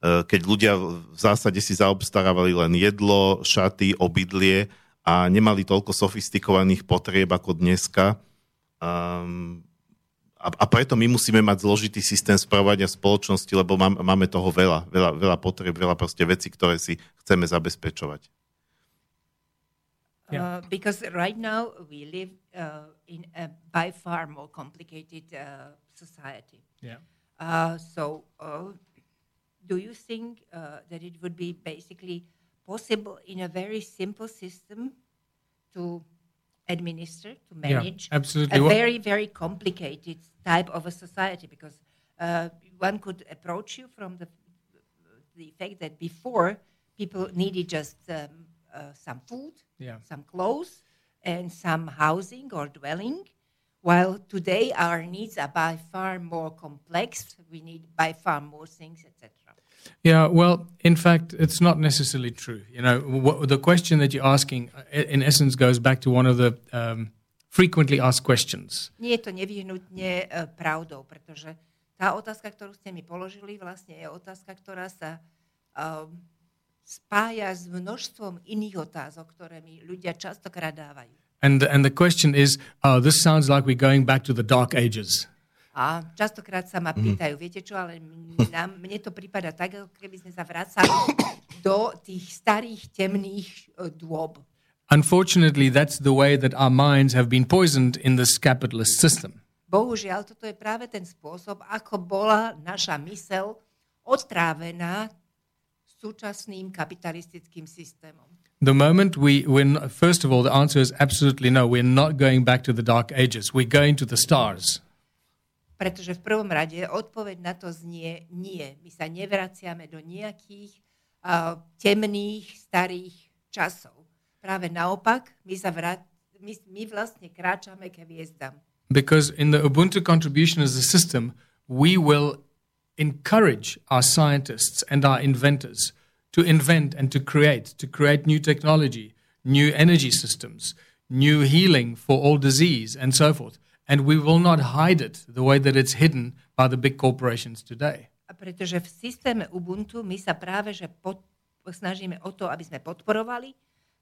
keď ľudia v zásade si zaobstarávali len jedlo, šaty, obydlie a nemali toľko sofistikovaných potrieb ako dneska. Um, a, a preto my musíme mať zložitý systém spravovania spoločnosti, lebo mám, máme toho veľa, veľa, veľa potrieb, veľa proste vecí, ktoré si chceme zabezpečovať. Yeah. Uh, because right now we live uh, in a by far more complicated uh, society. Yeah. Uh, so, uh, do you think uh, that it would be basically possible in a very simple system to administer, to Yeah, manage absolutely. a very, very complicated type of a society? Because uh, one could approach you from the the fact that before people needed just um, uh, some food, Yeah. some clothes, and some housing or dwelling, while today our needs are by far more complex. We need by far more things, etc. Yeah, well, in fact, it's not necessarily true. You know, what, the question that you're asking, uh, in essence, goes back to one of the um, frequently asked questions. Nie je to nevyhnutne uh, pravdou, pretože tá otázka, ktorú ste mi položili, vlastne je otázka, ktorá sa um, spája s množstvom iných otázok, ktoré mi ľudia častokrát dávajú. And, and the question is, uh, this sounds like we're going back to the dark ages. A častokrát sa ma pýtajú, viete čo, ale mne, mne to prípada tak, ako keby sme sa vracali do tých starých temných uh, dôb. Unfortunately, that's the way that our minds have been poisoned in this capitalist system. Bohužiaľ, toto je práve ten spôsob, ako bola naša mysel otrávená súčasným kapitalistickým systémom. The moment we, when, first of all, the answer is absolutely no. We're not going back to the dark ages. We're going to the stars. Pretože v prvom rade odpoveď na to znie nie. My sa nevraciame do nejakých uh, temných, starých časov. Práve naopak, my, sa vrat, my, my vlastne kráčame k hviezdam. Because in the Ubuntu contribution as a system, we will encourage our scientists and our inventors to invent and to create, to create new technology, new energy systems, new healing for all disease, and so forth. And we will not hide it the way that it's hidden by the big corporations today. A pretože v systéme Ubuntu my sa práve že pod, snažíme o to, aby sme podporovali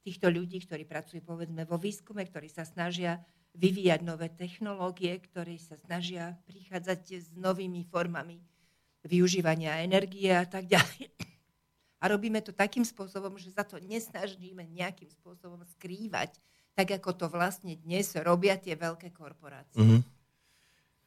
týchto ľudí, ktorí pracujú povedzme vo výskume, ktorí sa snažia vyvíjať nové technológie, ktorí sa snažia prichádzať s novými formami využívania energie a tak ďalej. A robíme to takým spôsobom, že sa to nesnažíme nejakým spôsobom skrývať, tak ako to vlastne dnes robia tie veľké korporácie. Mm-hmm.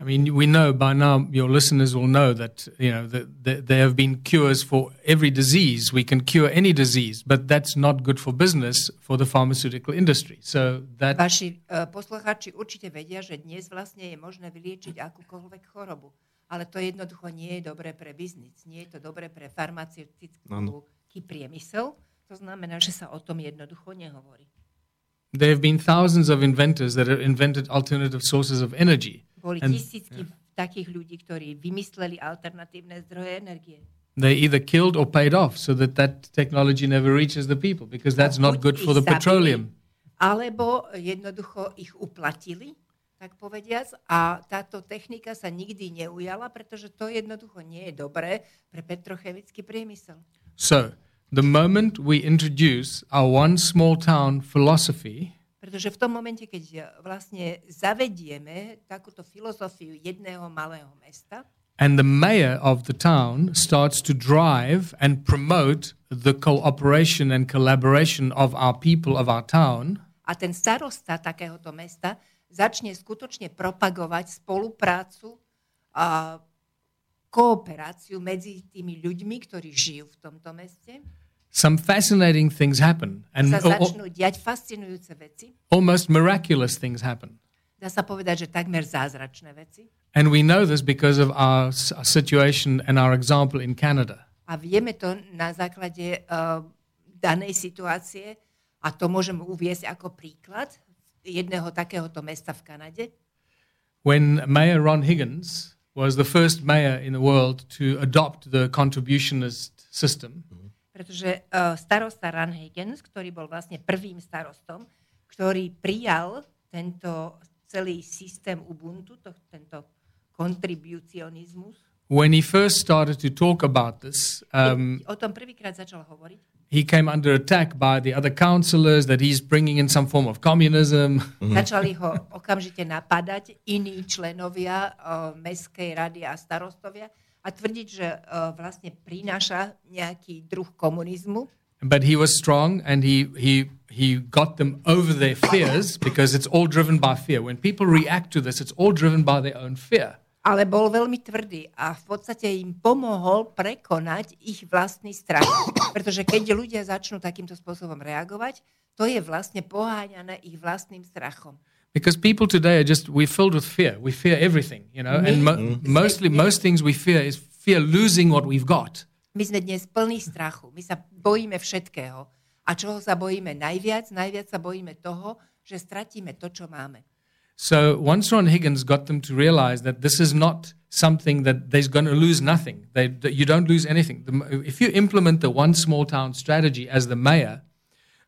I mean, we know by now, your listeners will know that, you know, that, that there have been cures for every disease. We can cure any disease, but that's not good for business for the pharmaceutical industry. So that... Vaši uh, poslucháči určite vedia, že dnes vlastne je možné vyliečiť akúkoľvek chorobu. Ale to jednoducho nie je dobré pre biznis. Nie je to dobré pre farmaceutický priemysel. To znamená, že sa o tom jednoducho nehovorí. There have been thousands of inventors that have invented alternative sources of energy. Boli and, tisícky yeah. takých ľudí, ktorí vymysleli alternatívne zdroje energie. They either killed or paid off so that that technology never reaches the people because that's not good for the petroleum. Alebo jednoducho ich uplatili, tak povediac, a táto technika sa nikdy neujala, pretože to jednoducho nie je dobré pre petrochemický priemysel. So, the moment we introduce our one small town philosophy, pretože v tom momente, keď vlastne zavedieme takúto filozofiu jedného malého mesta, and the mayor of the town starts to drive and promote the cooperation and collaboration of our people of our town, a ten starosta takéhoto mesta začne skutočne propagovať spoluprácu a kooperáciu medzi tými ľuďmi, ktorí žijú v tomto meste, some fascinating things happen. And sa začnú diať fascinujúce veci. Almost miraculous things happen. Dá sa povedať, že takmer zázračné veci. And we know this because of our situation and our example in Canada. A vieme to na základe uh, danej situácie a to môžem uviesť ako príklad jedného takéhoto mesta v Kanade. When Mayor Ron Higgins was the first mayor in the world to adopt the contributionist system, pretože uh, starosta Ran Higgins, ktorý bol vlastne prvým starostom, ktorý prijal tento celý systém Ubuntu, to, tento kontribucionizmus. When he first started to talk about this, um, o tom prvýkrát začal hovoriť. He came under attack by the other councillors that he's bringing in some form of communism. Mm-hmm. Začali ho okamžite napadať iní členovia uh, mestskej rady a starostovia, a tvrdiť, že uh, vlastne prináša nejaký druh komunizmu. But he was strong and he, he, he got them over their fears because it's all driven by fear. When people react to this, it's all driven by their own fear. Ale bol veľmi tvrdý a v podstate im pomohol prekonať ich vlastný strach. Pretože keď ľudia začnú takýmto spôsobom reagovať, to je vlastne poháňané ich vlastným strachom. Because people today are just we're filled with fear. We fear everything, you know, and mo- mm. mostly most things we fear is fear losing what we've got. My sme dnes plní strachu. My sa bojíme všetkého. A čoho sa bojíme najviac? Najviac sa bojíme toho, že stratíme to, čo máme. So once Ron Higgins got them to realize that this is not something that they're going to lose nothing. They, that you don't lose anything. The, if you implement the one small town strategy as the mayor,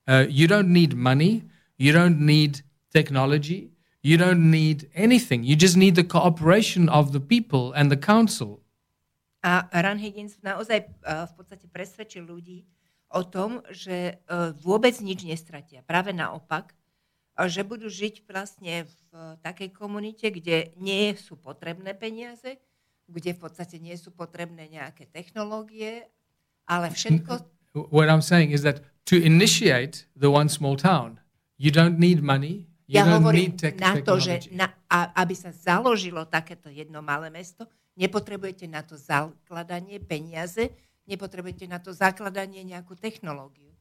uh, you don't need money, you don't need technology, you don't need anything. You just need the cooperation of the people and the council. A Ran Higgins naozaj uh, v podstate presvedčil ľudí o tom, že uh, vôbec nič nestratia. Práve naopak, uh, že budú žiť vlastne v takej komunite, kde nie sú potrebné peniaze, kde v podstate nie sú potrebné nejaké technológie, ale všetko... What I'm saying is that to initiate the one small town, you don't need money, Ja hovorím na to, že na, a, aby sa založilo takéto jedno malé mesto, nepotrebujete na to zakladanie peniaze, nepotrebujete na to zakladanie nejakú technológiu.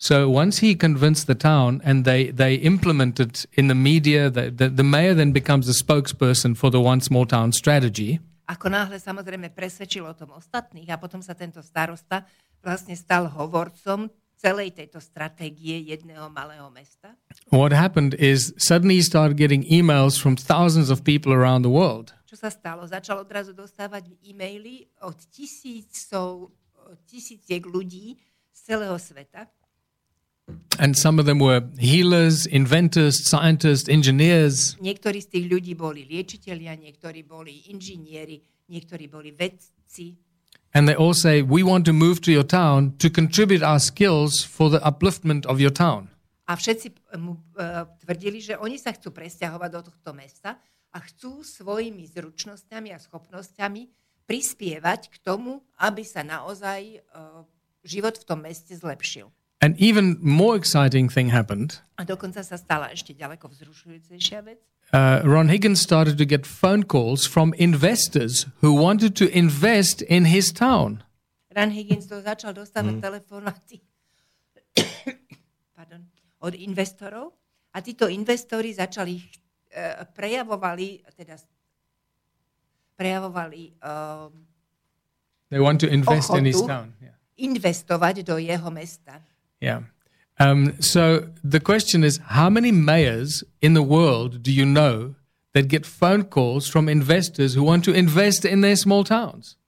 So once he convinced the town and they, they implemented in the media, the, the, the mayor then becomes the spokesperson for the one small town strategy. Ako náhle samozrejme presvedčil o tom ostatných a potom sa tento starosta vlastne stal hovorcom celej tejto stratégie jedného malého mesta. What happened is suddenly he started getting emails from thousands of people around the world. Čo sa stalo? Začal odrazu dostávať e-maily od tisícov, tisíciek ľudí z celého sveta. And some of them were healers, inventors, scientists, engineers. Niektorí z tých ľudí boli liečitelia, niektorí boli inžinieri, niektorí boli vedci. And they all say, We want to move to your town to contribute our skills for the upliftment of your town. A všetci mu uh, tvrdili, že oni sa chcú presťahovať do tohto mesta a chcú svojimi zručnosťami a schopnosťami prispievať k tomu, aby sa naozaj uh, život v tom meste zlepšil. An even more exciting thing happened. A dokonca sa stala ešte ďaleko vzrušujúcejšia vec. Uh, Ron Higgins started to get phone calls from investors who wanted to invest in his town. Ran Higgins to začal dostávať mm. telefonáty pardon, od investorov a títo investori začali, uh, prejavovali, teda prejavovali uh, They want to invest in his town. Yeah. investovať do jeho mesta. Yeah. Um, so the question is how many mayors in the world do you know that get phone calls from investors who want to invest in their small towns?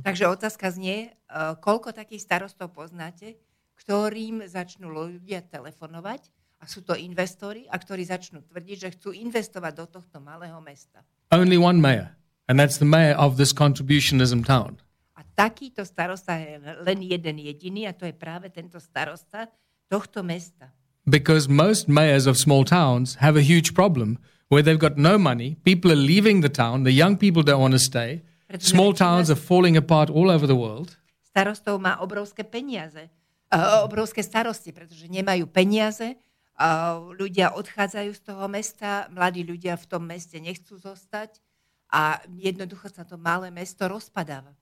Takže otázka znie, uh, koľko takých starostov poznáte, ktorým začnú ľudia telefonovať a sú to investori a ktorí začnú tvrdiť, že chcú investovať do tohto malého mesta. Only one mayor, and that's the mayor of this contributionism town. A takýto starosta je len jeden jediný a to je práve tento starosta tohto mesta. Because most mayors of small towns have a huge problem where they've got no money, people are leaving the town, the young people don't want to stay, small towns are falling apart all over the world. Starostov má obrovské peniaze, uh, obrovské starosti, pretože nemajú peniaze, uh, ľudia odchádzajú z toho mesta, mladí ľudia v tom meste nechcú zostať a jednoducho sa to malé mesto rozpadáva.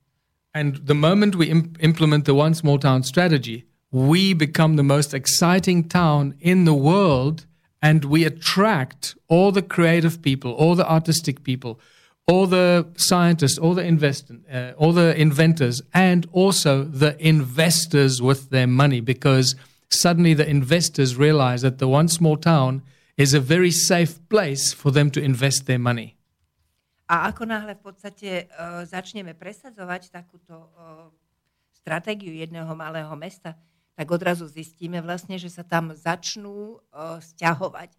And the moment we imp- implement the one small town strategy, we become the most exciting town in the world and we attract all the creative people, all the artistic people, all the scientists, all the invest- uh, all the inventors, and also the investors with their money because suddenly the investors realize that the one small town is a very safe place for them to invest their money. A ako náhle v podstate uh, začneme presadzovať takúto uh, stratégiu jedného malého mesta, tak odrazu zistíme vlastne, že sa tam začnú uh, stiahovať.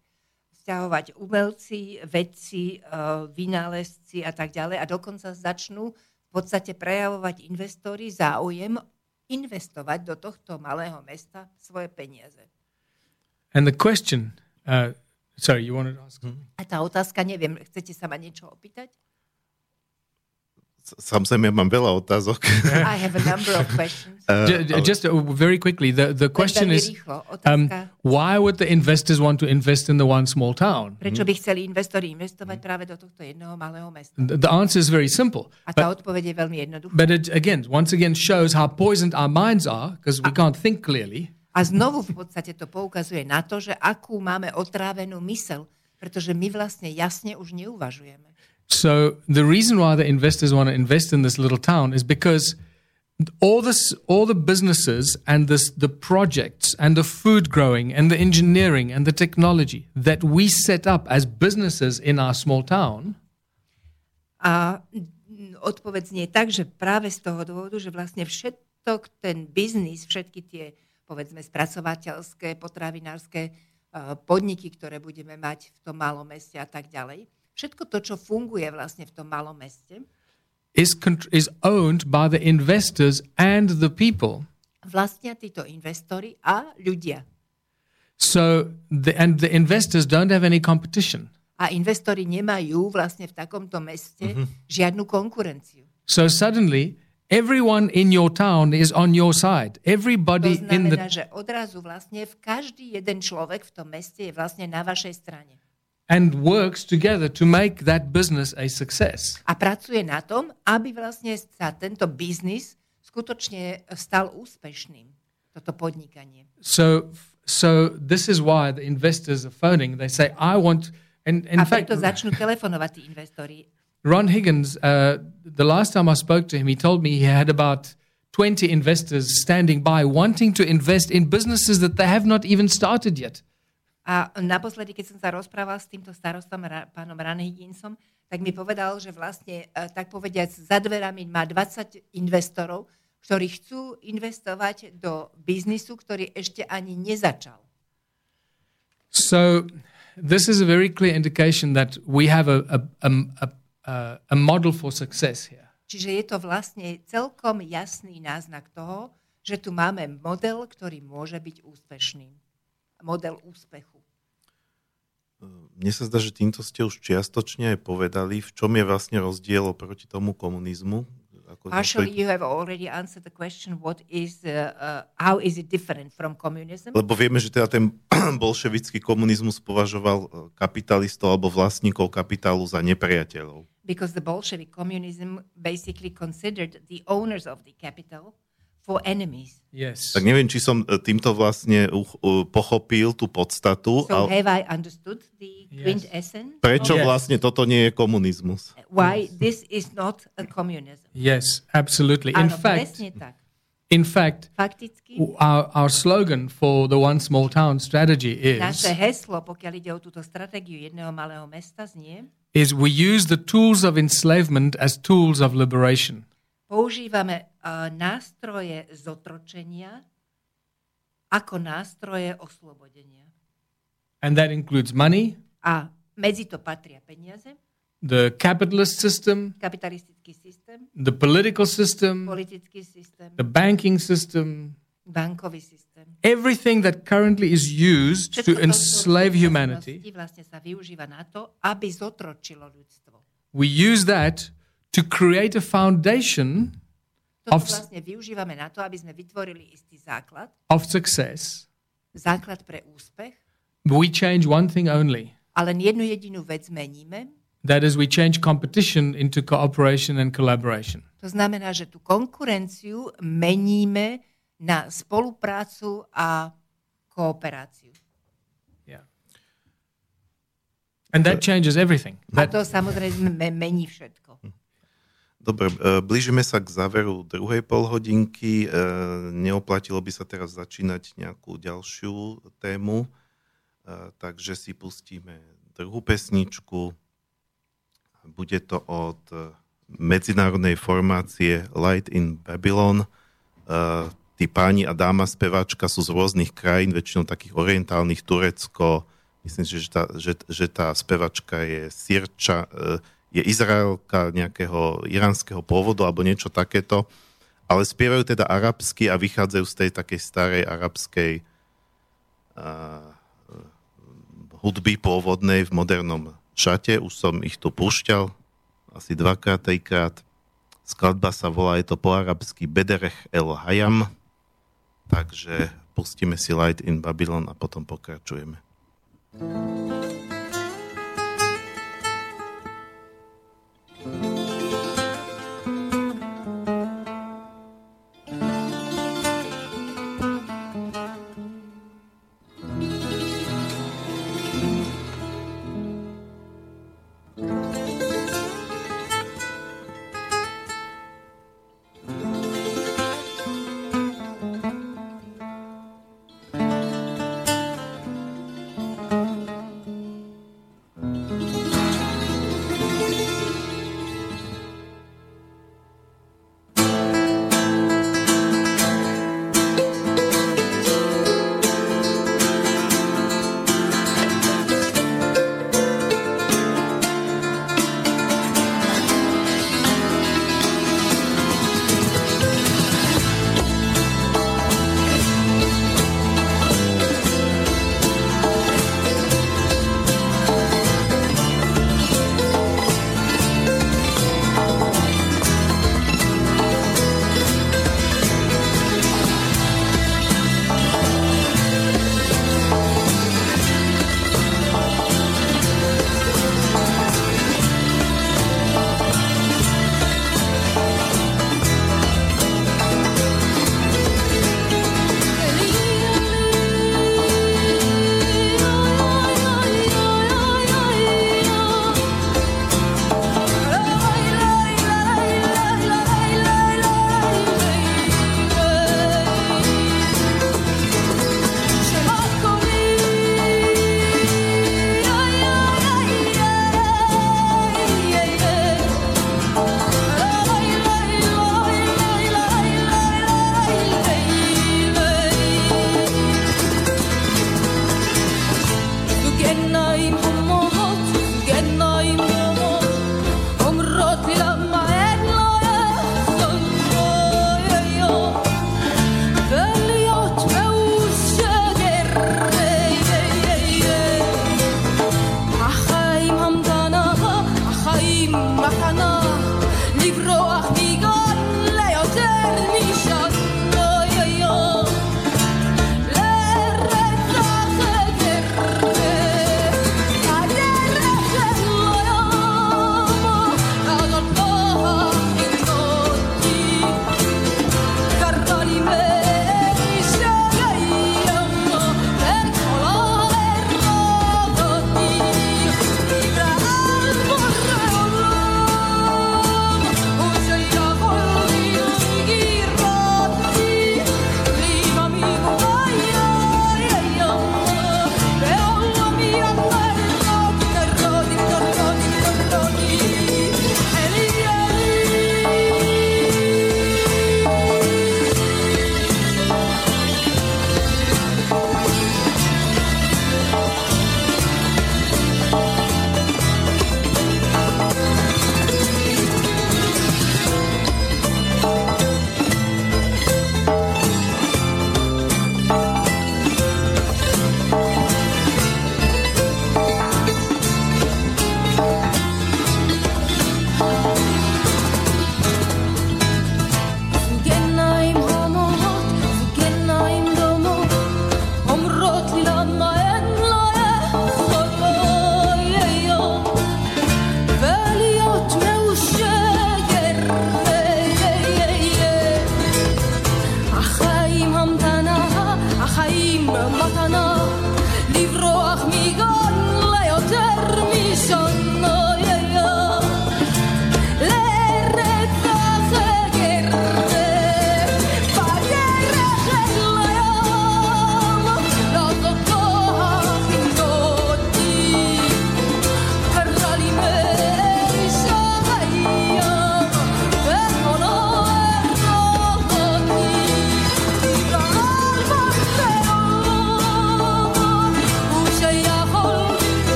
Stiahovať umelci, vedci, uh, vynálezci a tak ďalej. A dokonca začnú v podstate prejavovať investori záujem investovať do tohto malého mesta svoje peniaze. And the question, uh, sorry, you wanted to ask? A tá otázka, neviem, chcete sa ma niečo opýtať? Samozrejme, ja mám veľa otázok. I have a number of questions. Ju- just uh, very quickly, the, the question is um, why would the investors want to invest in the one small town? Prečo by chceli investori investovať práve do tohto jednoho malého mesta? The, the answer is very simple. A tá But, odpoveď je veľmi jednoduchá. but it again, once again, shows how poisoned our minds are because we can't think clearly. A znovu v podstate to poukazuje na to, že akú máme otrávenú mysel, pretože my vlastne jasne už neuvažujeme. So the reason why the investors want to invest in this little town is because all this, all the businesses and this, the projects and the food growing and the engineering and the technology that we set up as businesses in our small town A odpoveď nie tak, že práve z toho dôvodu, že vlastne všetok ten biznis, všetky tie povedzme spracovateľské, potravinárske uh, podniky, ktoré budeme mať v tom malom meste a tak ďalej, všetko to, čo funguje vlastne v tom malom meste, is, is owned by the investors and the people. vlastnia títo investori a ľudia. So, the, and the investors don't have any competition. A investori nemajú vlastne v takomto meste žiadnu konkurenciu. So suddenly, everyone in your town is on your side. To Everybody in znamená, the že odrazu vlastne v každý jeden človek v tom meste je vlastne na vašej strane. And works together to make that business a success. A pracuje na tom, aby vlastne sa tento biznis skutočne stal úspešným, toto podnikanie. So, so this is why the investors are phoning. They say, "I want." And in A fact, preto začnú telefonovať tí investori. Ron Higgins, uh, the last time I spoke to him, he told me he had about 20 investors standing by wanting to invest in businesses that they have not even started yet. A naposledy, keď som sa rozprával s týmto starostom, Ra- pánom Ranhigginsom, tak mi povedal, že vlastne, e, tak povediac, za dverami má 20 investorov, ktorí chcú investovať do biznisu, ktorý ešte ani nezačal. So, this is a very clear indication that we have a, a, a, a, a- model for success here. Čiže je to vlastne celkom jasný náznak toho, že tu máme model, ktorý môže byť úspešným. Model úspechu. Mne sa zdá, že týmto ste už čiastočne aj povedali, v čom je vlastne rozdiel oproti tomu komunizmu. Ako Partially, you have already answered the question, what is, uh, uh, how is it different from communism? Lebo vieme, že teda ten bolševický komunizmus považoval e, kapitalistov alebo vlastníkov kapitálu za nepriateľov. Because the Bolshevik communism basically considered the owners of the capital for enemies. Yes. Tak neviem, či som e, týmto vlastne pochopil tú podstatu, So ale have I understood the Yes. quintessence? prečo Yes. vlastne toto nie je komunizmus? Why this is not a communism? Yes, absolutely. In Áno, fact, in fact, Fakticky, our, our slogan for the one small town strategy is naše heslo, pokiaľ ide o túto stratégiu jedného malého mesta, znie, is we use the tools of enslavement as tools of liberation. Používame uh, nástroje zotročenia ako nástroje oslobodenia. And that includes money, A medzi to patria peniaze, the capitalist system, kapitalistický systém, the political system, politický systém, the banking system, bankový systém. everything that currently is used Všetko to enslave humanity, vlastne sa využíva na to, aby zotročilo ľudstvo. we use that to create a foundation Toto Of- vlastne využívame na to, aby sme vytvorili istý základ, of success. základ pre úspech, We change one thing only. ale jednu jedinú vec meníme. That is, we change competition into cooperation and collaboration. To znamená, že tú konkurenciu meníme na spoluprácu a kooperáciu. Yeah. And that changes everything. A That, to samozrejme me- mení všetko. Dobre, e, blížime sa k záveru druhej polhodinky. E, Neoplatilo by sa teraz začínať nejakú ďalšiu tému, e, takže si pustíme druhú pesničku. Bude to od medzinárodnej formácie Light in Babylon. Tí páni a dáma speváčka sú z rôznych krajín, väčšinou takých orientálnych, Turecko, myslím že tá, že, že tá spevačka je Sirča, je Izraelka nejakého iránskeho pôvodu alebo niečo takéto, ale spievajú teda arabsky a vychádzajú z tej takej starej arabskej uh, hudby pôvodnej v modernom šate. Už som ich tu púšťal asi dvakrát, trikrát. Skladba sa volá, je to po arabsky Bederech El Hayam, takže pustíme si Light in Babylon a potom pokračujeme. Light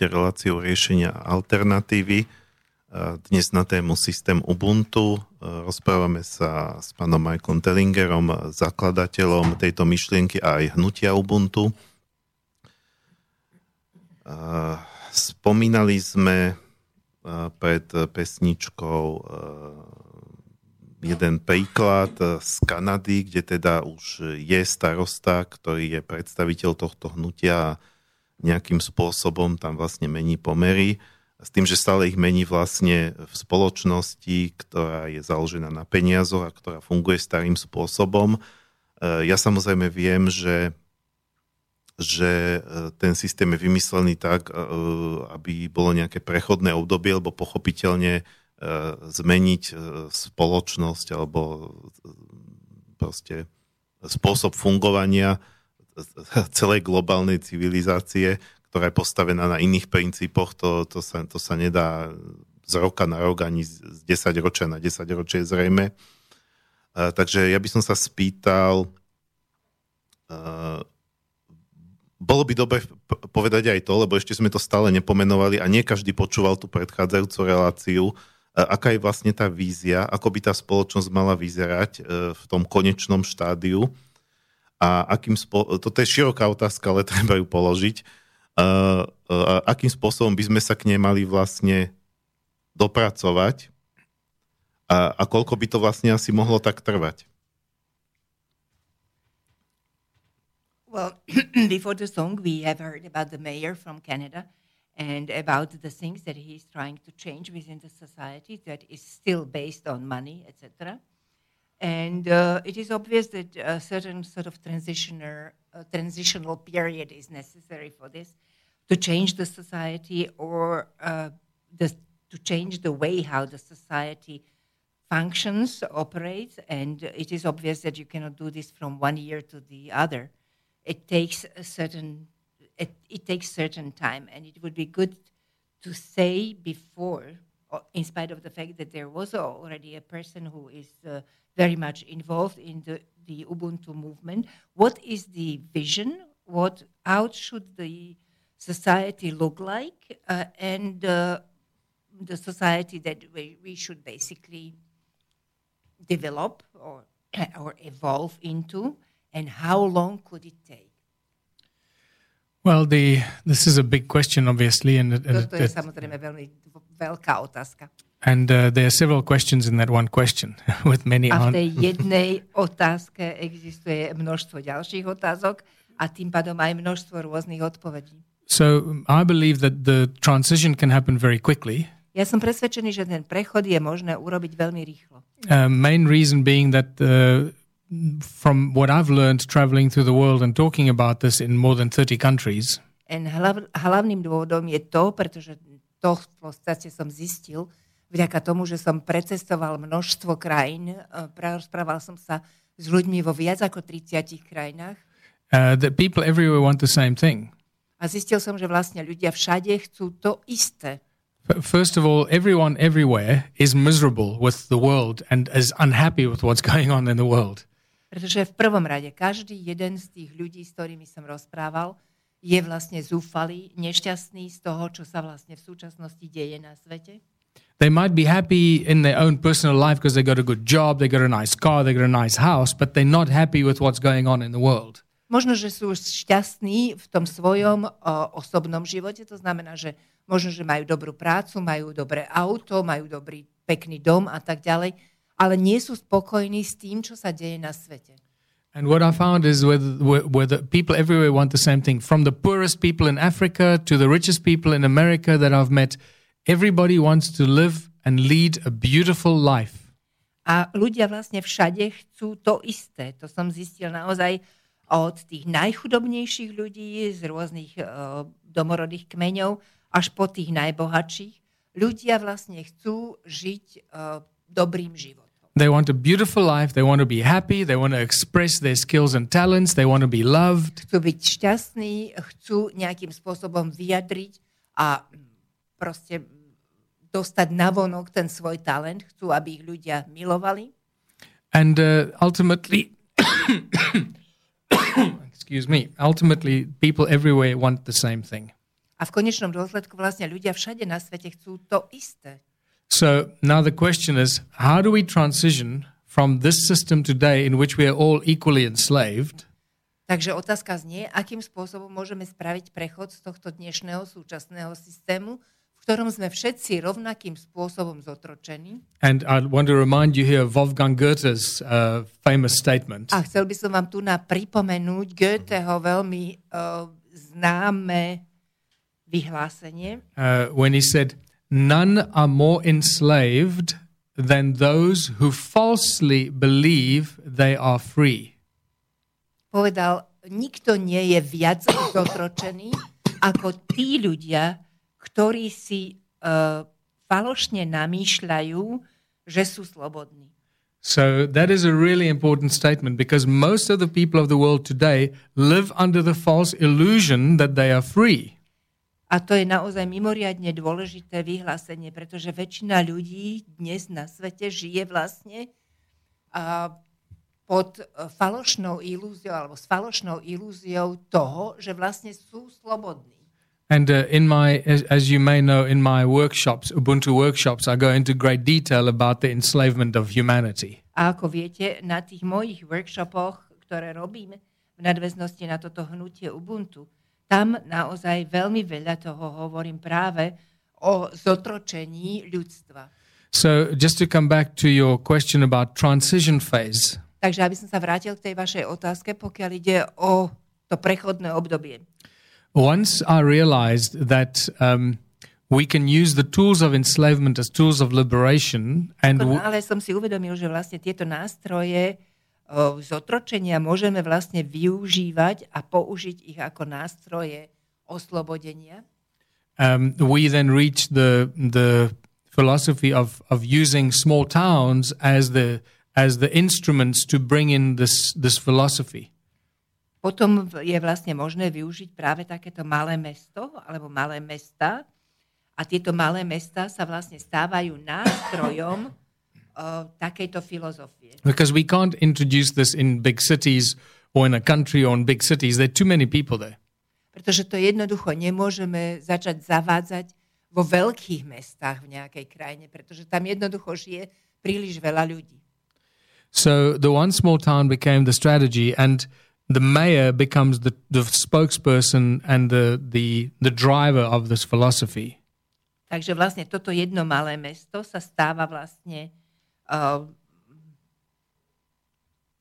Počúvate reláciu riešenia alternatívy. A Dnes na tému systém Ubuntu. A Rozprávame sa s pánom Michaelom Tellingerom, zakladateľom tejto myšlienky a aj hnutia Ubuntu. A Spomínali sme pred pesničkou jeden príklad z Kanady, kde teda už je starosta, ktorý je predstaviteľ tohto hnutia a nejakým spôsobom tam vlastne mení pomery. S tým, že stále ich mení vlastne v spoločnosti, ktorá je založená na peniazoch a ktorá funguje starým spôsobom. E, Ja samozrejme viem, že, že e, ten systém je vymyslený tak, e, aby bolo nejaké prechodné obdobie, lebo pochopiteľne zmeniť spoločnosť alebo proste spôsob fungovania celej globálnej civilizácie, ktorá je postavená na iných princípoch, to, to, sa, to sa nedá z roka na rok ani z z 10 ročia na 10 ročie zrejme. Uh, takže ja by som sa spýtal, uh, bolo by dobre povedať aj to, lebo ešte sme to stále nepomenovali a nie každý počúval tú predchádzajúcu reláciu, uh, aká je vlastne tá vízia, ako by tá spoločnosť mala vyzerať v tom konečnom štádiu a akým spo- toto je široká otázka, ale treba ju položiť. Uh, uh, akým spôsobom by sme sa k nej mali vlastne dopracovať a, a koľko by to vlastne asi mohlo tak trvať? Well, before the song, we have heard about the mayor from Canada and about the things that he's trying to change within the society that is still based on money, etc. And uh, it is obvious that a certain sort of transitioner, uh, transitional period is necessary for this to change the society or uh, the, to change the way how the society functions, operates. And it is obvious that you cannot do this from one year to the other. It takes a certain, it, it takes certain time, and it would be good to say before, or in spite of the fact that there was already a person who is uh, very much involved in the, the Ubuntu movement, what is the vision? What how should the society look like, uh, and uh, the society that we, we should basically develop or or evolve into, and how long could it take? Well, the this is a big question, obviously, and it, and, it, je it- samozrejme veľmi veľká otázka. and uh, there are several questions in that one question, with many A v tej jednej otázke existuje množstvo ďalších otázok a tým pádom aj množstvo rôznych odpovedí. So um, I believe that the transition can happen very quickly. Ja som presvedčený, že ten prechod je možné urobiť veľmi rýchlo. Uh, main reason being that uh, from what I've learned traveling through the world and talking about this in more than 30 countries, En hlav, hlavným dôvodom je to, pretože to v podstate som zistil, vďaka tomu, že som precestoval množstvo krajín, eh, rozprával som sa s ľuďmi vo viac ako 30 krajinách uh, that people everywhere want the same thing. a zistil som, že vlastne ľudia všade chcú to isté. First of all, everyone everywhere is miserable with the world and is unhappy with what's going on in the world. Pretože v prvom rade každý jeden z tých ľudí, s ktorými som rozprával, je vlastne zúfalý, nešťastný z toho, čo sa vlastne v súčasnosti deje na svete. They might be happy in their own personal life because they got a good job, they got a nice car, they got a nice house, but they're not happy with what's going on in the world. Možno, že sú šťastní v tom svojom o, osobnom živote, to znamená, že možno, že majú dobrú prácu, majú dobré auto, majú dobrý, pekný dom a tak ďalej, ale nie sú spokojní s tým, čo sa deje na svete. And what I found is where the people everywhere want the same thing. From the poorest people in Africa to the richest people in America that I've met, everybody wants to live and lead a beautiful life. A ľudia vlastne všade chcú to isté. To som zistil naozaj od tých najchudobnejších ľudí z rôznych uh, domorodých kmeňov až po tých najbohatších. Ľudia vlastne chcú žiť uh, dobrým životom. They want a beautiful life, they want to be happy, they want to express their skills and talents, they want to be loved. Chcú byť šťastní, chcú nejakým spôsobom vyjadriť a proste dostať navonok ten svoj talent. Chcú, aby ich ľudia milovali. And uh, ultimately, excuse me, ultimately, people everywhere want the same thing. A v konečnom dôsledku vlastne ľudia všade na svete chcú to isté. So now the question is how do we transition from this system today in which we are all equally enslaved? Takže otázka znie, akým spôsobom môžeme spraviť prechod z tohto dnešného súčasného systému, v ktorom sme všetci rovnakým spôsobom zotročení. and I want to remind you here of Wolfgang Goethe's uh, famous statement. A chcel by som vám tu na pripomenúť Goetheho veľmi uh, známe vyhlásenie, uh, when he said, None are more enslaved than those who falsely believe they are free. povedal, nikto nie je viac zotročený ako tí ľudia, ktorí si uh, falošne namýšľajú, že sú slobodní. So that is a really important statement because most of the people of the world today live under the false illusion that they are free. A to je naozaj mimoriadne dôležité vyhlásenie, pretože väčšina ľudí dnes na svete žije vlastne pod e, falošnou ilúziou alebo s falošnou ilúziou toho, že vlastne sú slobodní. And uh, in my, as, as you may know, in my workshops, Ubuntu workshops, I go into great detail about the enslavement of humanity. A ako viete, na tých mojich workshopoch, ktoré robím v nadväznosti na toto hnutie Ubuntu, tam naozaj veľmi veľa toho hovorím práve o zotročení ľudstva. So, just to come back to your question about transition phase, Takže aby som sa vrátil k tej vašej otázke, pokiaľ ide o to prechodné obdobie. once I realized that um, we can use the tools of enslavement as tools of liberation, and Ale som si uvedomil, že vlastne tieto nástroje zotročenia môžeme vlastne využívať a použiť ich ako nástroje oslobodenia. um, we then reach the the philosophy of of using small towns as the as the instruments to bring in this this philosophy. Potom je vlastne možné využiť práve takéto malé mesto alebo malé mesta a tieto malé mesta sa vlastne stávajú nástrojom takejto filozofie. Because we can't introduce this in big cities or in a country or in big cities. There are too many people there. Pretože to jednoducho nemôžeme začať zavádzať vo veľkých mestách v nejakej krajine, pretože tam jednoducho žije príliš veľa ľudí. So the one small town became the strategy, and the mayor becomes the, the spokesperson and the, the the driver of this philosophy. Takže vlastne toto jedno malé mesto sa stáva vlastne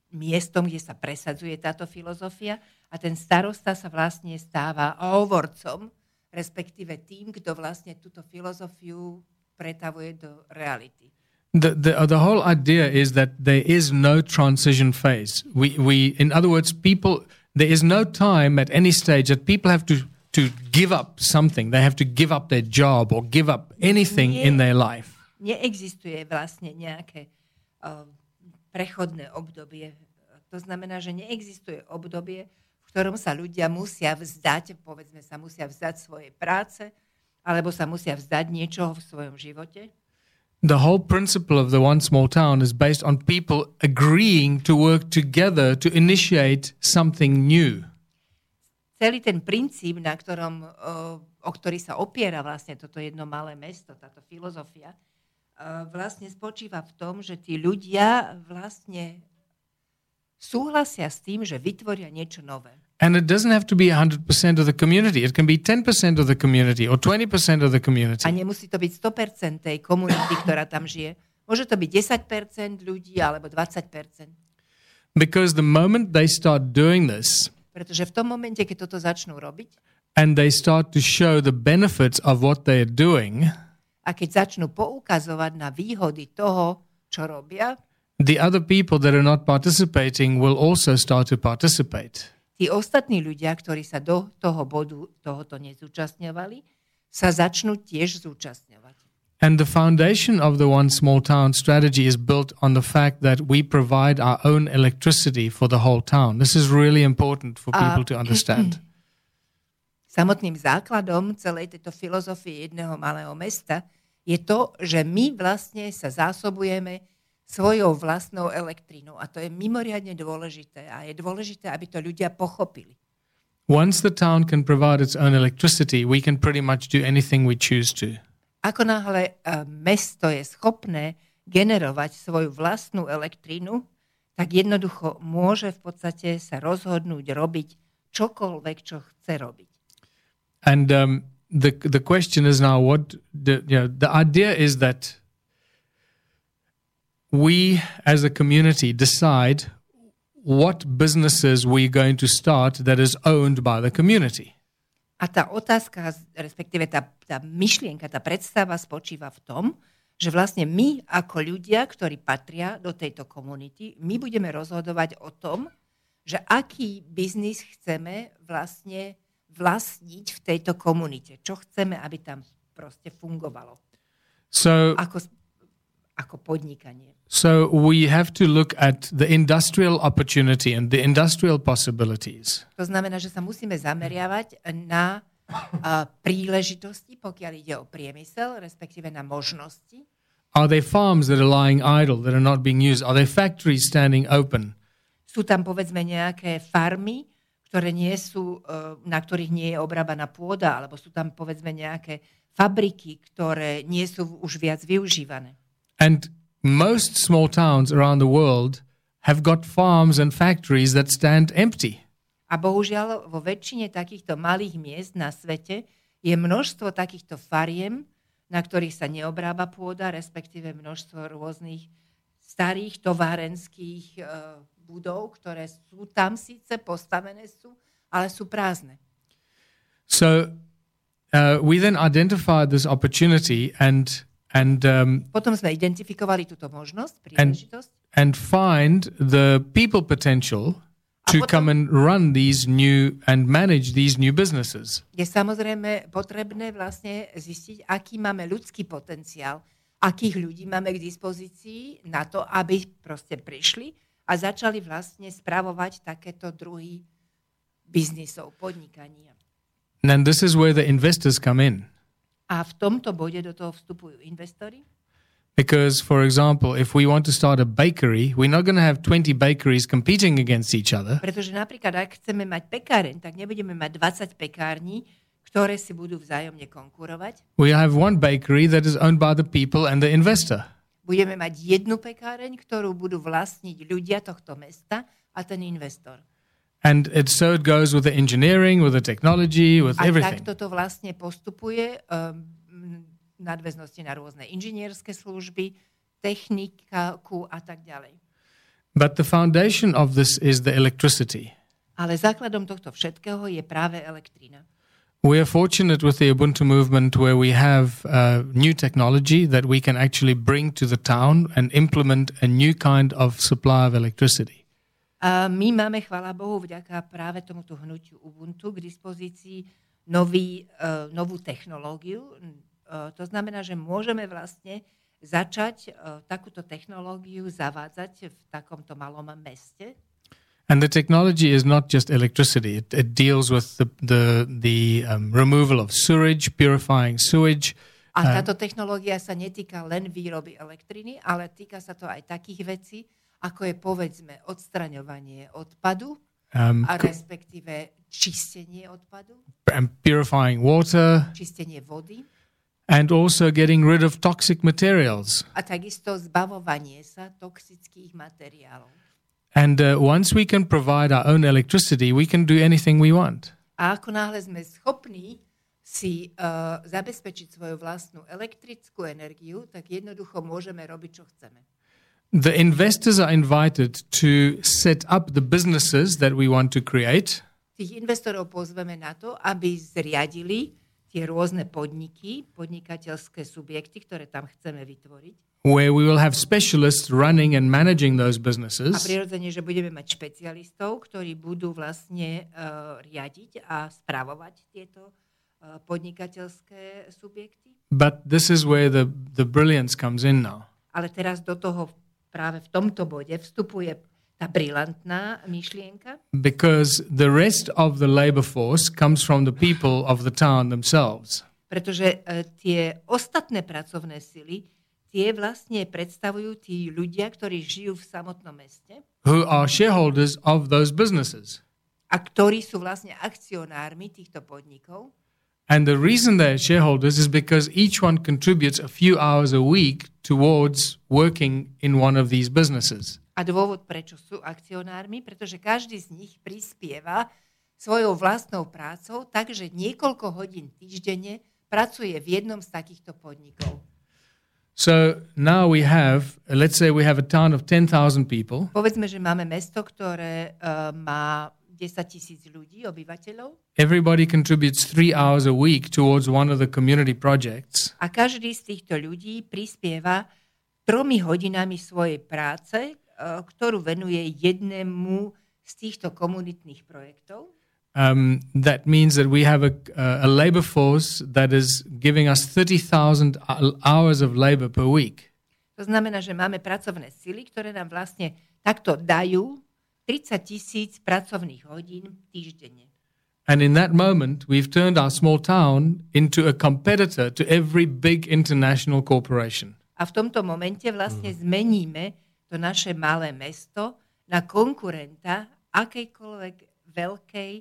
miestom, kde sa presadzuje táto filozofia a ten starosta sa vlastne stáva hovorcom, respektíve tým, kto vlastne túto filozofiu pretavuje do reality. The, the, uh, the whole idea is that there is no transition phase. We, we, in other words, people, there is no time at any stage that people have to, to give up something. They have to give up their job or give up anything Nie. in their life. Neexistuje vlastne nejaké uh, prechodné obdobie. To znamená, že neexistuje obdobie, v ktorom sa ľudia musia vzdať, povedzme sa musia vzdať svojej práce, alebo sa musia vzdať niečoho v svojom živote. The whole principle of the one small town is based on people agreeing to work together to initiate something new. Celý ten princíp, na ktorom, uh, o ktorý sa opiera vlastne toto jedno malé mesto, táto filozofia, vlastne spočíva v tom, že tí ľudia vlastne súhlasia s tým, že vytvoria niečo nové. And it doesn't have to be 100% of the community. It can be 10% of the community or 20% of the community. A nemusí to byť 100% tej komunity, ktorá tam žije. Môže to byť 10% ľudí alebo 20%. Because the moment they start doing this Pretože v tom momente, keď toto začnú robiť and they start to show the benefits of what they are doing, a keď začnú poukazovať na výhody toho, čo robia, the other people that are not participating will also start to participate. tí ostatní ľudia, ktorí sa do toho bodu tohoto nezúčastňovali, sa začnú tiež zúčastňovať. And the foundation of the one small town strategy is built on the fact that we provide our own electricity for the whole town. This is really important for people to understand. Samotným základom celej tejto filozofie jedného malého mesta je to, že my vlastne sa zásobujeme svojou vlastnou elektrínou. A to je mimoriadne dôležité. A je dôležité, aby to ľudia pochopili. Once the town can provide its own electricity, we can pretty much do anything we choose to. Ako náhle e, mesto je schopné generovať svoju vlastnú elektrínu, tak jednoducho môže v podstate sa rozhodnúť robiť čokoľvek, čo chce robiť. And um, the the question is now what the you know, the idea is that we as a community decide what businesses we're going to start that is owned by the community. A tá otázka, respektíve tá, tá myšlienka, tá predstava spočíva v tom, že vlastne my ako ľudia, ktorí patria do tejto komunity, my budeme rozhodovať o tom, že aký biznis chceme vlastne vlastniť v tejto komunite. Čo chceme, aby tam proste fungovalo. So Ako, ako podnikanie. so we have to look at the industrial opportunity and the industrial possibilities. To znamená, že sa musíme zameriavať na a, príležitosti, pokiaľ ide o priemysel, respektíve na možnosti. Are there farms that are lying idle that are not being used? Are there factories standing open? Sú tam povedzme nejaké farmy, ktoré nie sú, e, na ktorých nie je obrábaná pôda, alebo sú tam povedzme nejaké fabriky, ktoré nie sú už viac využívané. And most small towns around the world have got farms and factories that stand empty. A bohužiaľ vo väčšine takýchto malých miest na svete je množstvo takýchto fariem, na ktorých sa neobrába pôda, respektíve množstvo rôznych starých továrenských e, budov, ktoré sú tam síce postavené sú, ale sú prázdne. So uh, we then identified this opportunity and and um, Potom sme identifikovali túto možnosť, and príležitosť and find the people potential to come and run these new and manage these new businesses. je samozrejme potrebné vlastne zistiť, aký máme ľudský potenciál, akých ľudí máme k dispozícii na to, aby proste prišli a začali vlastne spravovať takéto druhy biznisov, podnikania. And this is where the investors come in. A v tomto bode do toho vstupujú investori, Because, for example, if we want to start a bakery, we're not going to have 20 bakeries competing against each other. pretože napríklad ak chceme mať pekáreň, tak nebudeme mať 20 pekární, ktoré si budú vzájomne konkurovať. We have one bakery that is owned by the people and the investor. Budeme mať jednu pekáreň, ktorú budú vlastniť ľudia tohto mesta a ten investor. And it, so it goes with the engineering, with the technology, with A everything. takto to vlastne postupuje um, nadväznosti na rôzne inžinierské služby, techniku a tak ďalej. But the foundation of this is the electricity. Ale základom tohto všetkého je práve elektrina. We are fortunate with the Ubuntu movement where we have uh, new technology that we can actually bring to the town and implement a new kind of supply of electricity. A my máme, chvála Bohu, vďaka práve tomuto hnutiu Ubuntu k dispozícii nový, uh, novú technológiu. Uh, to znamená, že môžeme vlastne začať uh, takúto technológiu zavádzať v takomto malom meste. And the technology is not just electricity; it, it deals with the the the um, removal of sewage, purifying sewage, A táto technológia sa netýka len výroby elektriny, ale týka sa to aj takých vecí, ako je povedzme odstraňovanie odpadu um, a respektíve čistenie odpadu, and purifying water, čistenie vody. And also getting rid of toxic materials. a takisto zbavovanie sa toxických materiálov. And uh, once we can provide our own electricity, we can do anything we want. A ako náhle sme schopní si uh, zabezpečiť svoju vlastnú elektrickú energiu, tak jednoducho môžeme robiť, čo chceme. The investors are invited to set up the businesses that we want to create. Tých investorov pozveme na to, aby zriadili tie rôzne podniky, podnikateľské subjekty, ktoré tam chceme vytvoriť. where we will have specialists running and managing those A businesses. prirodzene, že budeme mať špecialistov, ktorí budú vlastne uh, riadiť a správovať tieto uh, podnikateľské subjekty. But this is where the, the brilliance comes in now. Ale teraz do toho práve v tomto bode vstupuje tá brilantná myšlienka, Because the rest of the labor force comes from the people of the town themselves. pretože uh, tie ostatné pracovné sily, tie vlastne predstavujú tí ľudia, ktorí žijú v samotnom meste Who are shareholders of those businesses. a ktorí sú vlastne akcionármi týchto podnikov. And the reason they're shareholders is because each one contributes a few hours a week towards working in one of these businesses. A dôvod, prečo sú akcionármi, pretože každý z nich prispieva svojou vlastnou prácou, takže niekoľko hodín týždenne pracuje v jednom z takýchto podnikov. So now we have, let's say we have a town of 10,000 people. Povedzme, že máme mesto, ktoré uh, má 10 tisíc ľudí, obyvateľov, Everybody contributes three hours a week towards one of the community projects. a každý z týchto ľudí prispieva tromi hodinami svojej práce, ktorú venuje jednému z týchto komunitných projektov. Um, that means that we have a, a labor force that is giving us 30,000 hours of labor per week. To znamená, že máme pracovné sily, ktoré nám vlastne takto dajú 30 tisíc pracovných hodín týždenne. And in that moment, we've turned our small town into a competitor to every big international corporation. A v tomto momente vlastne zmeníme to naše malé mesto na konkurenta akejkoľvek veľkej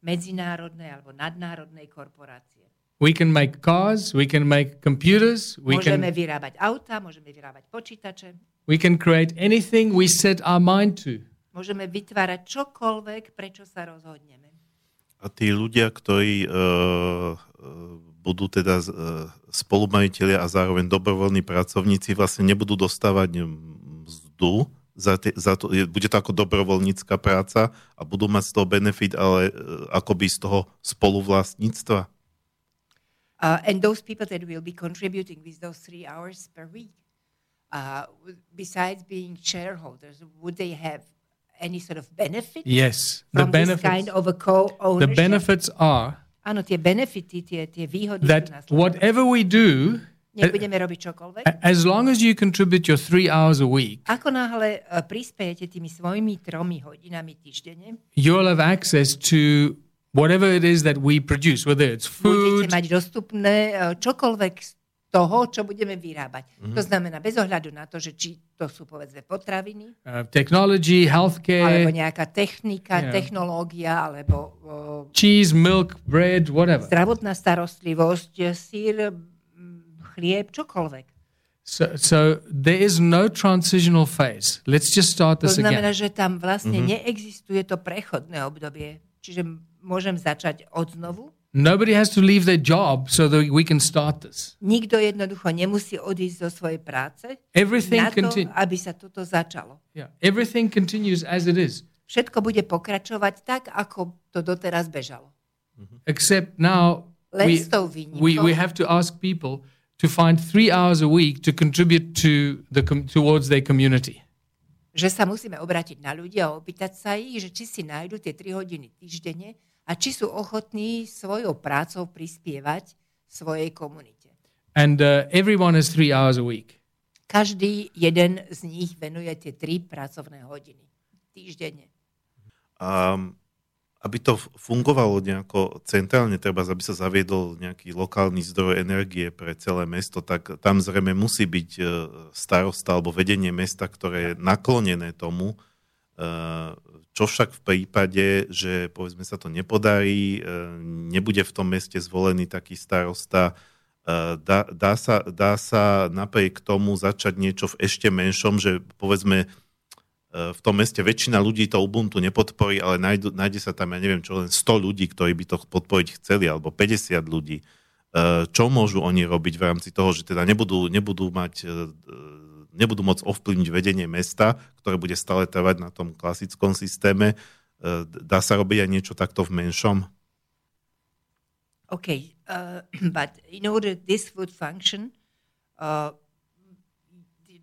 medzinárodnej alebo nadnárodnej korporácie. We can make cars, we can make computers, we Môžeme can, vyrábať auta, môžeme vyrábať počítače, we can create anything we set our mind to. môžeme vytvárať čokoľvek, prečo sa rozhodneme. A tí ľudia, ktorí uh, budú teda uh, spolumajiteľia a zároveň dobrovoľní pracovníci, vlastne nebudú dostávať mzdu, za, te, za to, je, bude to ako dobrovoľnícka práca a budú mať z toho benefit, ale uh, akoby z toho spoluvlastníctva. Uh, and those people that will be contributing with those three hours per week, uh, besides being shareholders, would they have any sort of benefit Yes, the from this benefits. kind of a The co-ownership? benefits are Áno, tie benefity, tie, tie výhody that whatever we do, Nech budeme robiť čokoľvek. as long as you contribute your three hours a week, Ako náhle uh, prispiejete tými svojimi tromi hodinami týždenne, you'll have access to whatever it is that we produce, whether it's budete food, mať dostupné uh, čokoľvek z toho, čo budeme vyrábať. To znamená, bez ohľadu na to, že či to sú povedzme potraviny, uh, technology, alebo healthcare, nejaká technika, Yeah. technológia, alebo uh, cheese, milk, bread, whatever. zdravotná starostlivosť, sír, chlieb, čokoľvek. So, so there is no transitional phase. Let's just start To this znamená, again. že tam vlastne neexistuje to prechodné obdobie. Čiže môžem začať od znovu. Nobody has to leave their job so that we can start this. Nikto jednoducho nemusí odísť zo svojej práce Everything na to, continu- aby sa toto začalo. Yeah, everything continues as it is, Všetko bude pokračovať tak, ako to doteraz bežalo. except now we, we, we have to ask people to find three hours a week to contribute to the com- towards their community. že sa musíme obrátiť na ľudí a opýtať sa ich, že či si nájdu tie 3 hodiny týždenne a či sú ochotní svojou prácou prispievať svojej komunite. And uh, everyone has three hours a week. Každý jeden z nich venuje tie 3 pracovné hodiny týždenne. Um, aby to fungovalo nejako centrálne, treba, aby sa zaviedol nejaký lokálny zdroj energie pre celé mesto, tak tam zrejme musí byť e, starosta alebo vedenie mesta, ktoré je naklonené tomu, e, čo však v prípade, že povedzme sa to nepodarí, e, nebude v tom meste zvolený taký starosta, dá, dá, sa, dá sa napriek tomu začať niečo v ešte menšom, že povedzme v tom meste väčšina ľudí to Ubuntu nepodporí, ale nájdu, nájde sa tam, ja neviem čo, len 100 ľudí, ktorí by to podporiť chceli, alebo 50 ľudí. E, Čo môžu oni robiť v rámci toho, že teda nebudú, nebudú mať e, nebudú môcť ovplyvniť vedenie mesta, ktoré bude stále trvať na tom klasickom systéme. Dá sa robiť aj niečo takto v menšom? Okay, uh, but in order this would function, uh,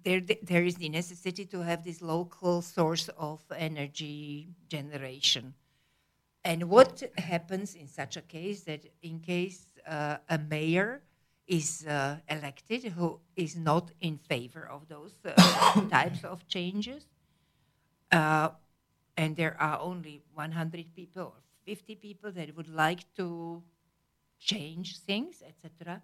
there, there is the necessity to have this local source of energy generation. And what happens in such a case that in case uh, a mayor is uh, elected who is not in favor of those uh, types of changes, uh, and there are only 100 people or 50 people that would like to change things, etc.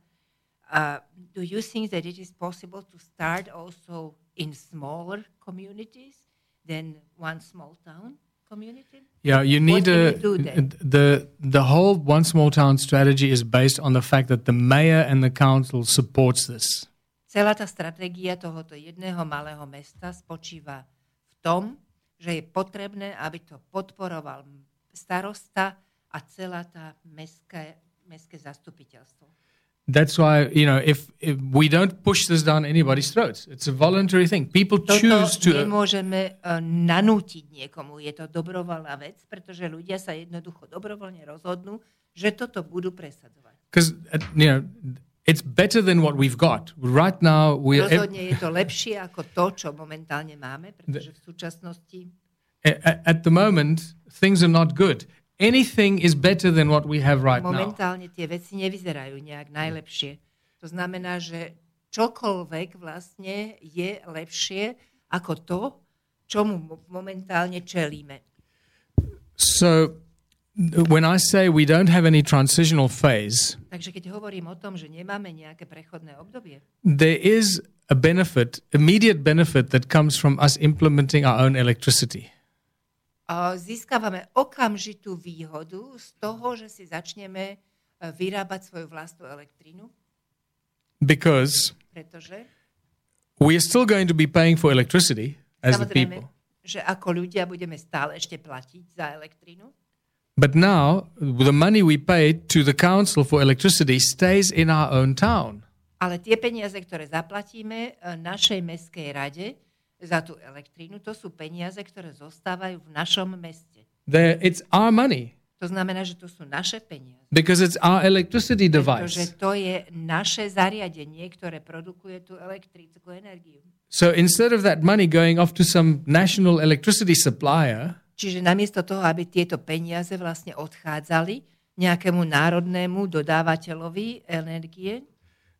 Uh, do you think that it is possible to start also in smaller communities than one small town community? Yeah, you need a you do then? the the whole one small town strategy is based on the fact that the mayor and the council supports this. Celá tá stratégia tohoto jedného malého mesta spočíva v tom, že je potrebné, aby to podporoval starosta a celá tá mestská, mestské zastupiteľstvo. That's why you know if, if we don't push this down anybody's throats, it's a voluntary thing. People Toto choose to. nemôžeme uh, nanútiť niekomu. Je to dobrovoľná vec, pretože ľudia sa jednoducho dobrovoľne rozhodnú, že toto budú presadzovať. because you know it's better than what we've got right now. We are Rozhodne je to lepšie ako to, čo momentálne máme, pretože v súčasnosti at, at the moment things are not good. Anything is better than what we have right now. momentálne tie veci nevyzerajú nejak najlepšie. To znamená, že čokoľvek vlastne je lepšie ako to, čomu momentálne čelíme. So when I say we don't have any transitional phase, Takže keď hovorím o tom, že nemáme nejaké prechodné obdobie, there is a benefit, immediate benefit that comes from us implementing our own electricity. Získavame okamžitú výhodu z toho, že si začneme e, vyrábať svoju vlastnú elektrínu, Because pretože we are still going to be paying for electricity as the people. že ako ľudia budeme stále ešte platiť za elektrínu, But now the money we pay to the council for electricity stays in our own town. ale tie peniaze, ktoré zaplatíme e, našej mestskej rade za tú elektrínu, to sú peniaze, ktoré zostávajú v našom meste. They're, it's our money. To znamená, že to sú naše peniaze. because it's our electricity Pretože device. to je naše zariadenie, ktoré produkuje tú elektrickú energiu. So instead of that money going off to some national electricity supplier, Čiže namiesto toho, aby tieto peniaze vlastne odchádzali nejakému národnému dodávateľovi energie,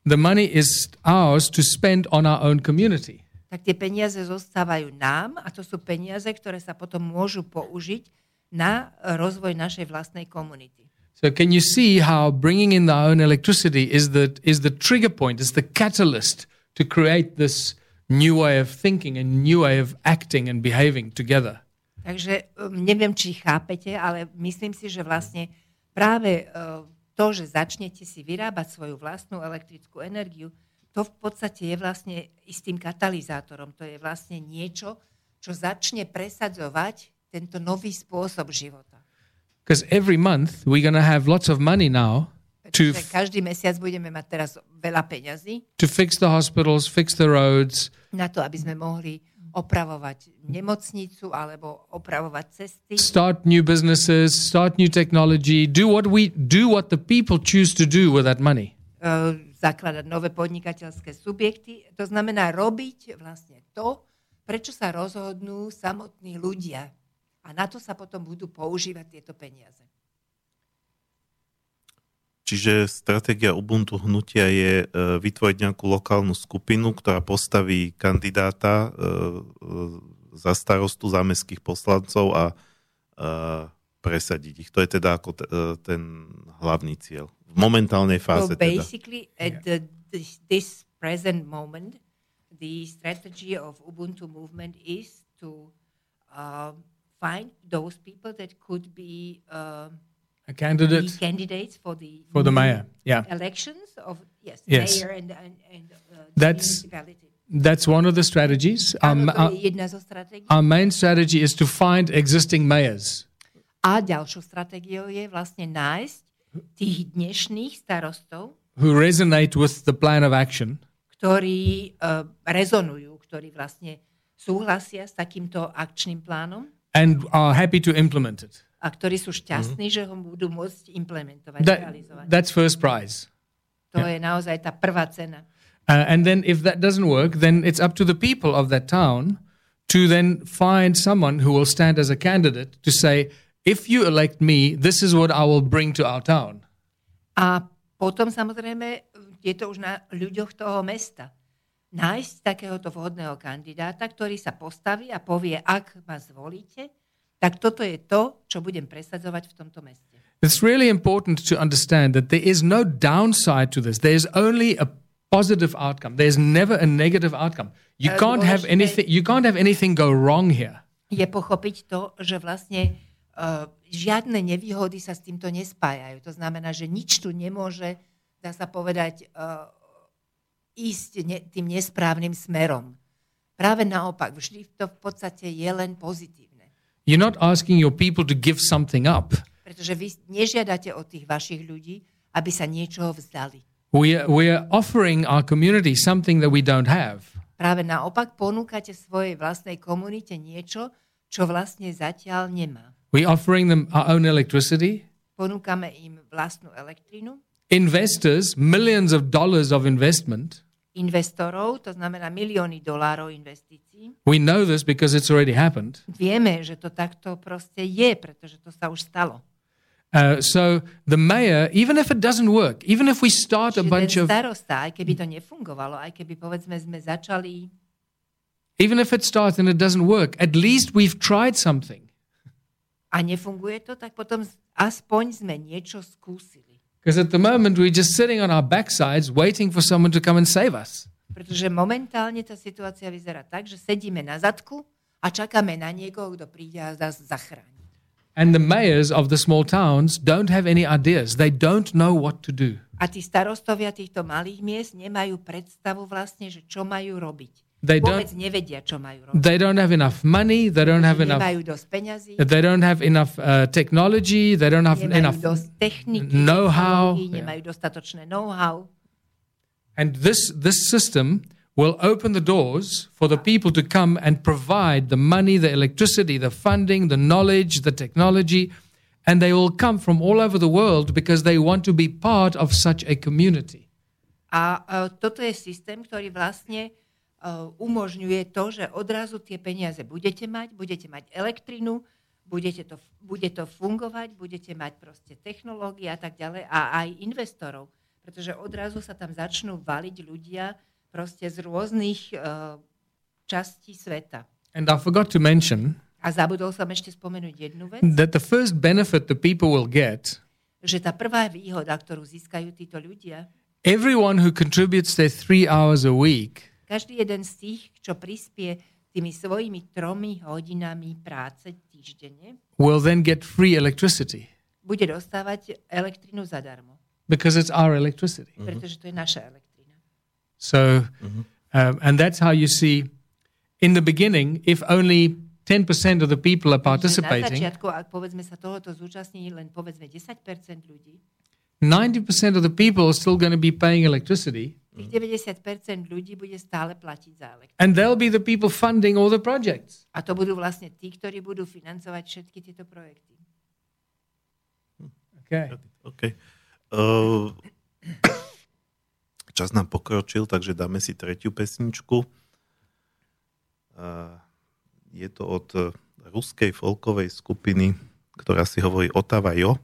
the money is ours to spend on our own community. Tak tie peniaze zostávajú nám a to sú peniaze, ktoré sa potom môžu použiť na rozvoj našej vlastnej komunity. So can you see how bringing in our own electricity is the is the trigger point, is the catalyst to create this new way of thinking and new way of acting and behaving together. Takže um, neviem, či chápete, ale myslím si, že vlastne práve uh, to, že začnete si vyrábať svoju vlastnú elektrickú energiu, to v podstate je vlastne istým katalizátorom. To je vlastne niečo, čo začne presadzovať tento nový spôsob života. Because every month we're going to have lots of money now to každý mesiac budeme mať teraz veľa peňazí to fix the hospitals, fix the roads, na to, aby sme mohli opravovať nemocnicu alebo opravovať cesty, start new businesses, start new technology, do what we do what the people choose to do with that money. uh, zakladať nové podnikateľské subjekty. To znamená robiť vlastne to, prečo sa rozhodnú samotní ľudia. A na to sa potom budú používať tieto peniaze. Čiže stratégia Ubuntu hnutia je e, vytvoriť nejakú lokálnu skupinu, ktorá postaví kandidáta e, e, za starostu za mestských poslancov a presadiť ich. To je teda ako ten hlavný cieľ. V momentálnej So fáze teda. basically, at the, this, this present moment, the strategy of Ubuntu movement is to uh, find those people that could be uh, A the candidate candidates for the for the mayor. Yeah. elections of yes, Yes. mayor and and, and uh, the That's- municipality. That's one of the strategies. Um, our, je jedna zo stratégií. our main strategy is to find existing mayors. A ďalšou stratégiou je vlastne nájsť tých dnešných starostov, who resonate with the plan of action ktorí uh, rezonujú, ktorí vlastne súhlasia s takýmto akčným plánom and are happy to implement it. a ktorí sú šťastní, že ho budú môcť implementovať, That, realizovať. that's first prize. To je naozaj tá prvá cena. Uh, and then if that doesn't work, then it's up to the people of that town to then find someone who will stand as a candidate to say, if you elect me, this is what I will bring to our town. A potom samozrejme je to už na ľuďoch toho mesta. Nájsť takéhoto vhodného kandidáta, ktorý sa postaví a povie, ak ma zvolíte, tak toto je to, čo budem presadzovať v tomto meste. It's really important to understand that there is no downside to this. There's only a positive outcome. There's never a negative outcome. You Uh, can't have anything you can't have anything go wrong here. Je pochopiť to, že vlastne žiadne nevýhody sa s týmto nespájajú. To znamená, že nič tu nemôže, dá sa povedať, uh, ísť tým nesprávnym smerom. Práve naopak, vždy to v podstate je len pozitívne. You're not asking your people to give something up. Pretože vy nežiadate od tých vašich ľudí, aby sa niečoho vzdali. We're, we're offering our community something that we don't have. Práve naopak ponúkate svojej vlastnej komunite niečo, čo vlastne zatiaľ nemá. We're offering them our own electricity. Ponúkame im vlastnú elektrínu, Investors, millions of dollars of investment. investorov, to znamená milióny dolárov investícií. We know this because it's already happened. Vieme, že to takto proste je, pretože to sa už stalo. Uh, so the mayor, even if it doesn't work, even if we start a bunch of, starosta, aj keby to nefungovalo, aj keby povedzme sme začali, even if it starts and it doesn't work, at least we've tried something. A nefunguje to, tak potom aspoň sme niečo skúsili. Because at the moment we're just sitting on our backsides waiting for someone to come and save us. Pretože momentálne tá situácia vyzerá tak, že sedíme na zadku a čakáme na niekoho, kto príde a nás zachráni. And the mayors of the small towns don't have any ideas. They don't know what to do. A tí starostovia týchto malých miest nemajú predstavu vlastne, že čo majú robiť. They don't- nevedia, čo majú robiť. They don't have enough money. They don't have enough. Peňazí, They don't have enough uh, technology. They don't have enough. know-how. dostatočné know-how. And this this system will open the doors for the people to come and provide the money, the electricity, the funding, the knowledge, the technology, And they will come from all over the world because they want to be part of such a community. A uh, toto je systém, ktorý vlastne umožňuje to, že odrazu tie peniaze budete mať, budete mať elektrinu, budete to, bude to fungovať, budete mať proste technológie a tak ďalej a aj investorov, pretože odrazu sa tam začnú valiť ľudia proste z rôznych uh, častí sveta. And I forgot to mention A zabudol som ešte spomenúť jednu vec, that the first benefit the people will get že tá prvá výhoda, ktorú získajú títo ľudia, everyone who contributes their three hours a week každý jeden z tých, čo prispie tými svojimi tromi hodinami práce týždenne, will then get free electricity bude dostávať elektrinu zadarmo, because it's our electricity. pretože to je naša elektrina. So, um, and that's how you see in the beginning, if only 10% of the people are Že na participating, začiatku, ak povedzme sa tohoto zúčastní len povedzme 10% ľudí, 90% of the people are still going to be paying electricity, tých 90% ľudí bude stále platiť za elektrinu. and they'll be the people funding all the projects. A to budú vlastne tí, ktorí budú financovať všetky tieto projekty. Okay. OK. Uh, čas nám pokročil, takže dáme si tretiu pesničku. Uh, je to od ruskej folkovej skupiny, ktorá si hovorí Otava Jo.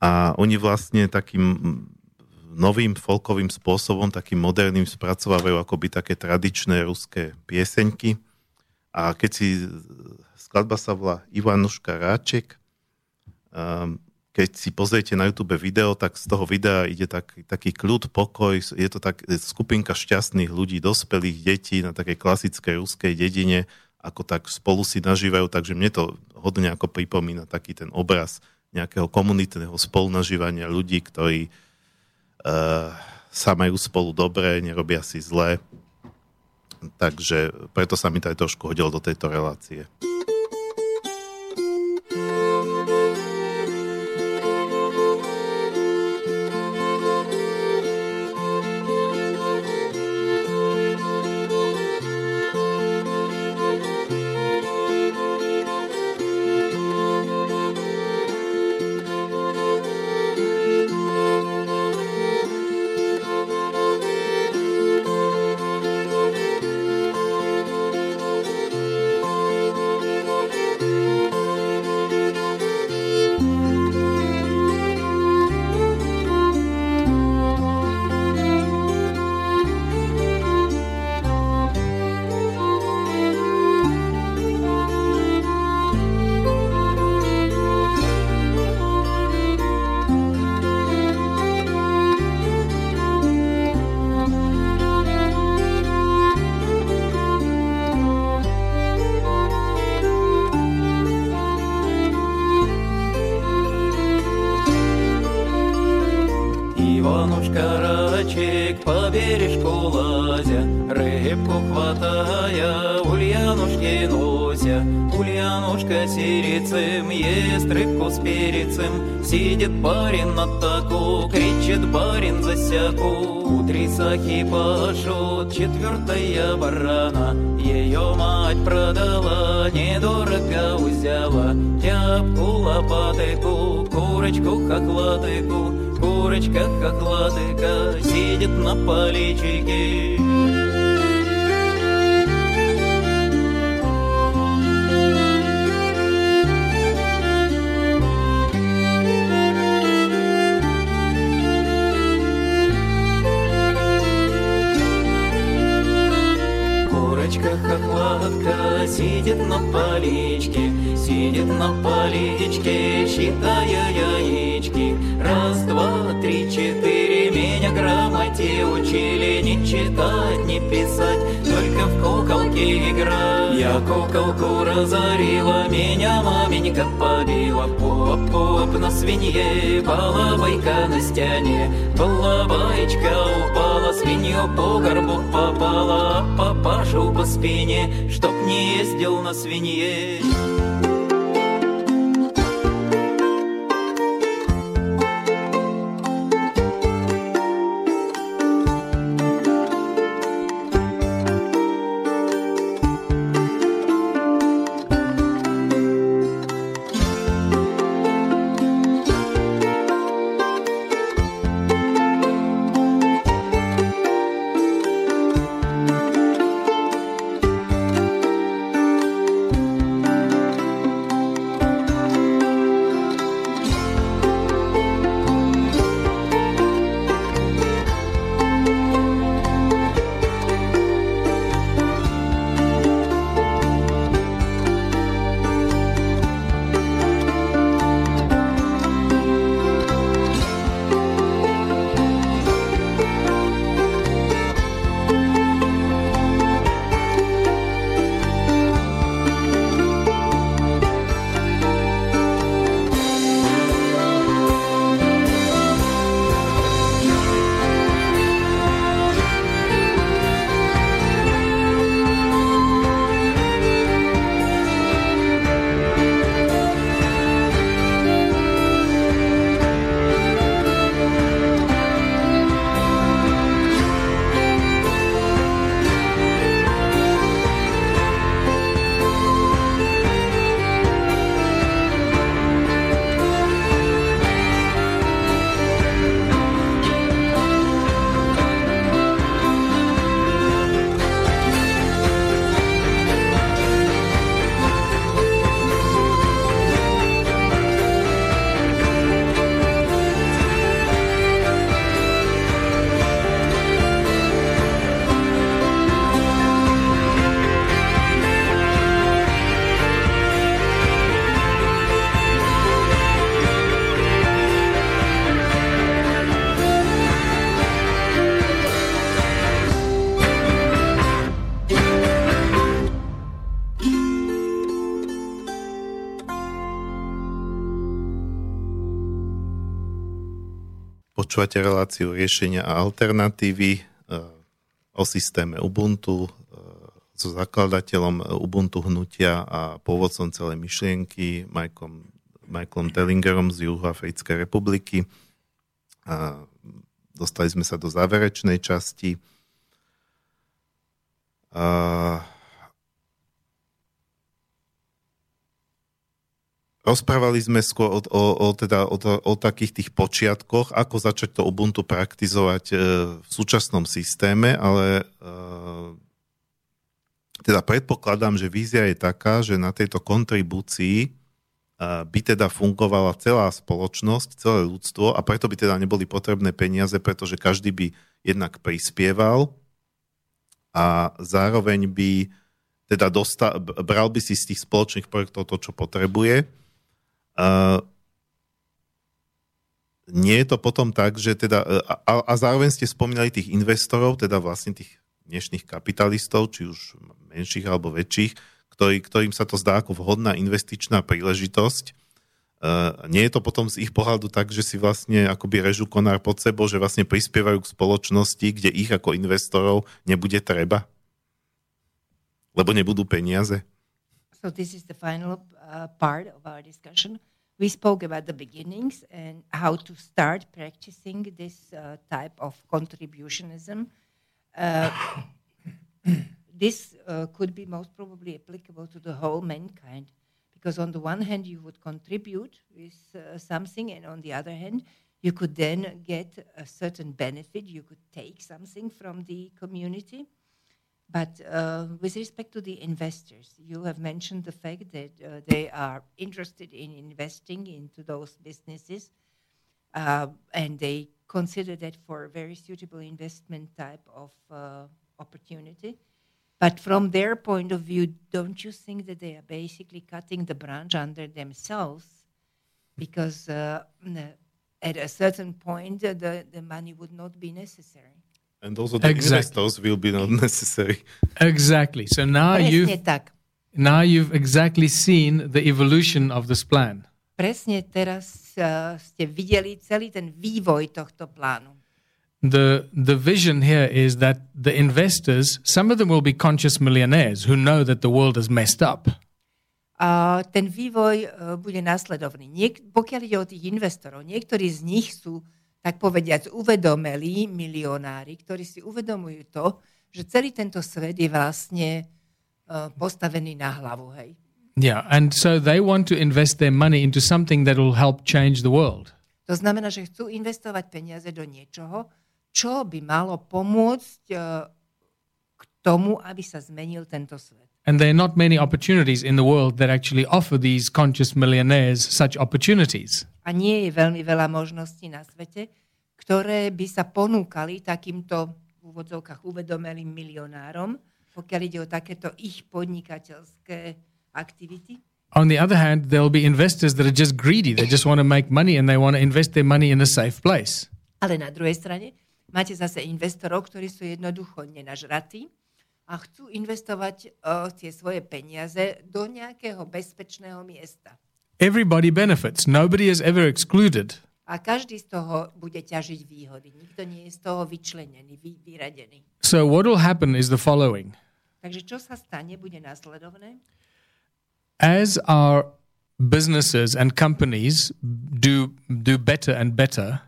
A oni vlastne takým novým folkovým spôsobom, takým moderným spracovávajú akoby také tradičné ruské pieseňky. A keď si skladba sa volá Ivanuška Ráček, um, keď si pozriete na YouTube video, tak z toho videa ide tak, taký kľud, pokoj, je to tak skupinka šťastných ľudí, dospelých detí na takej klasickej ruskej dedine, ako tak spolu si nažívajú, takže mne to hodne ako pripomína taký ten obraz nejakého komunitného spolunažívania ľudí, ktorí sa majú spolu dobre, nerobia si zle. Takže preto sa mi to aj trošku hodilo do tejto relácie. Барин на таку, кричит барин за сяку. Три сахи пашут, четвертая барана, Ее мать продала, недорого взяла. Тяпку, лопатыку, курочку, хохлатыку, Курочка хохлатыка сидит на поличике. Куколку разорила, меня маменька побила, поп-поп на свинье, балабайка на стене, балабайка упала, свинью по горбу попала, папашу по спине, чтоб не ездил на свинье. Počúvate reláciu riešenia a alternatívy e, o systéme Ubuntu e, so zakladateľom Ubuntu hnutia a pôvodcom celej myšlienky Michaelom, Michaelom Tellingerom z Juhoafrickej republiky. A dostali sme sa do záverečnej časti. A Rozprávali sme skôr o, o, o, teda, o, o takých tých počiatkoch, ako začať to Ubuntu praktizovať e, v súčasnom systéme, ale e, teda predpokladám, že vízia je taká, že na tejto kontribúcii e, by teda fungovala celá spoločnosť, celé ľudstvo a preto by teda neboli potrebné peniaze, pretože každý by jednak prispieval a zároveň by teda dostal, bral by si z tých spoločných projektov to, čo potrebuje a nie je to potom tak, že teda, a, a zároveň ste spomínali tých investorov, teda vlastne tých dnešných kapitalistov, či už menších alebo väčších, ktorý, ktorým sa to zdá ako vhodná investičná príležitosť. Uh, nie je to potom z ich pohľadu tak, že si vlastne akoby režu konár pod sebou, že vlastne prispievajú k spoločnosti, kde ich ako investorov nebude treba? Lebo nebudú peniaze? So this is the final part of our discussion. We spoke about the beginnings and how to start practicing this uh, type of contributionism. Uh, this uh, could be most probably applicable to the whole mankind, because on the one hand you would contribute with uh, something, and on the other hand you could then get a certain benefit. You could take something from the community. But uh, with respect to the investors, you have mentioned the fact that uh, they are interested in investing into those businesses, uh, and they consider that for a very suitable investment type of uh, opportunity. But from their point of view, don't you think that they are basically cutting the branch under themselves? Because uh, at a certain point, uh, the, the money would not be necessary. And also the Exactly. investors will be not necessary. Exactly. So now Presne you've tak. now you've exactly seen the evolution of this plan. Presne teraz uh, ste videli celý ten vývoj tohto plánu. The the vision here is that the investors, some of them will be conscious millionaires who know that the world is messed up. A ten vývoj uh, bude následovný. Niek- pokiaľ ide o tých investorov, niektorí z nich sú, tak povediac, uvedomelí milionári, ktorí si uvedomujú to, že celý tento svet je vlastne uh, postavený na hlavu. Hej. Yeah, and so they want to invest their money into something that will help change the world. To znamená, že chcú investovať peniaze do niečoho, čo by malo pomôcť uh, k tomu, aby sa zmenil tento svet. And there are not many opportunities in the world that actually offer these conscious millionaires such opportunities. A nie je veľmi veľa možností na svete, ktoré by sa ponúkali takýmto v úvodzovkách uvedomelým milionárom, pokiaľ ide o takéto ich podnikateľské aktivity. On the other hand, there'll be investors that are just greedy. They just want to make money and they want to invest their money in a safe place. Ale na druhej strane máte zase investorov, ktorí sú jednoducho nenažratí a chcú investovať o, tie svoje peniaze do nejakého bezpečného miesta. Everybody benefits. Nobody is ever excluded. A každý z toho bude ťažiť výhody. Nikto nie je z toho vyčlenený, vy, vyradený. So what will happen is the following. Takže čo sa stane, bude následovné. As our businesses and companies do do better and better,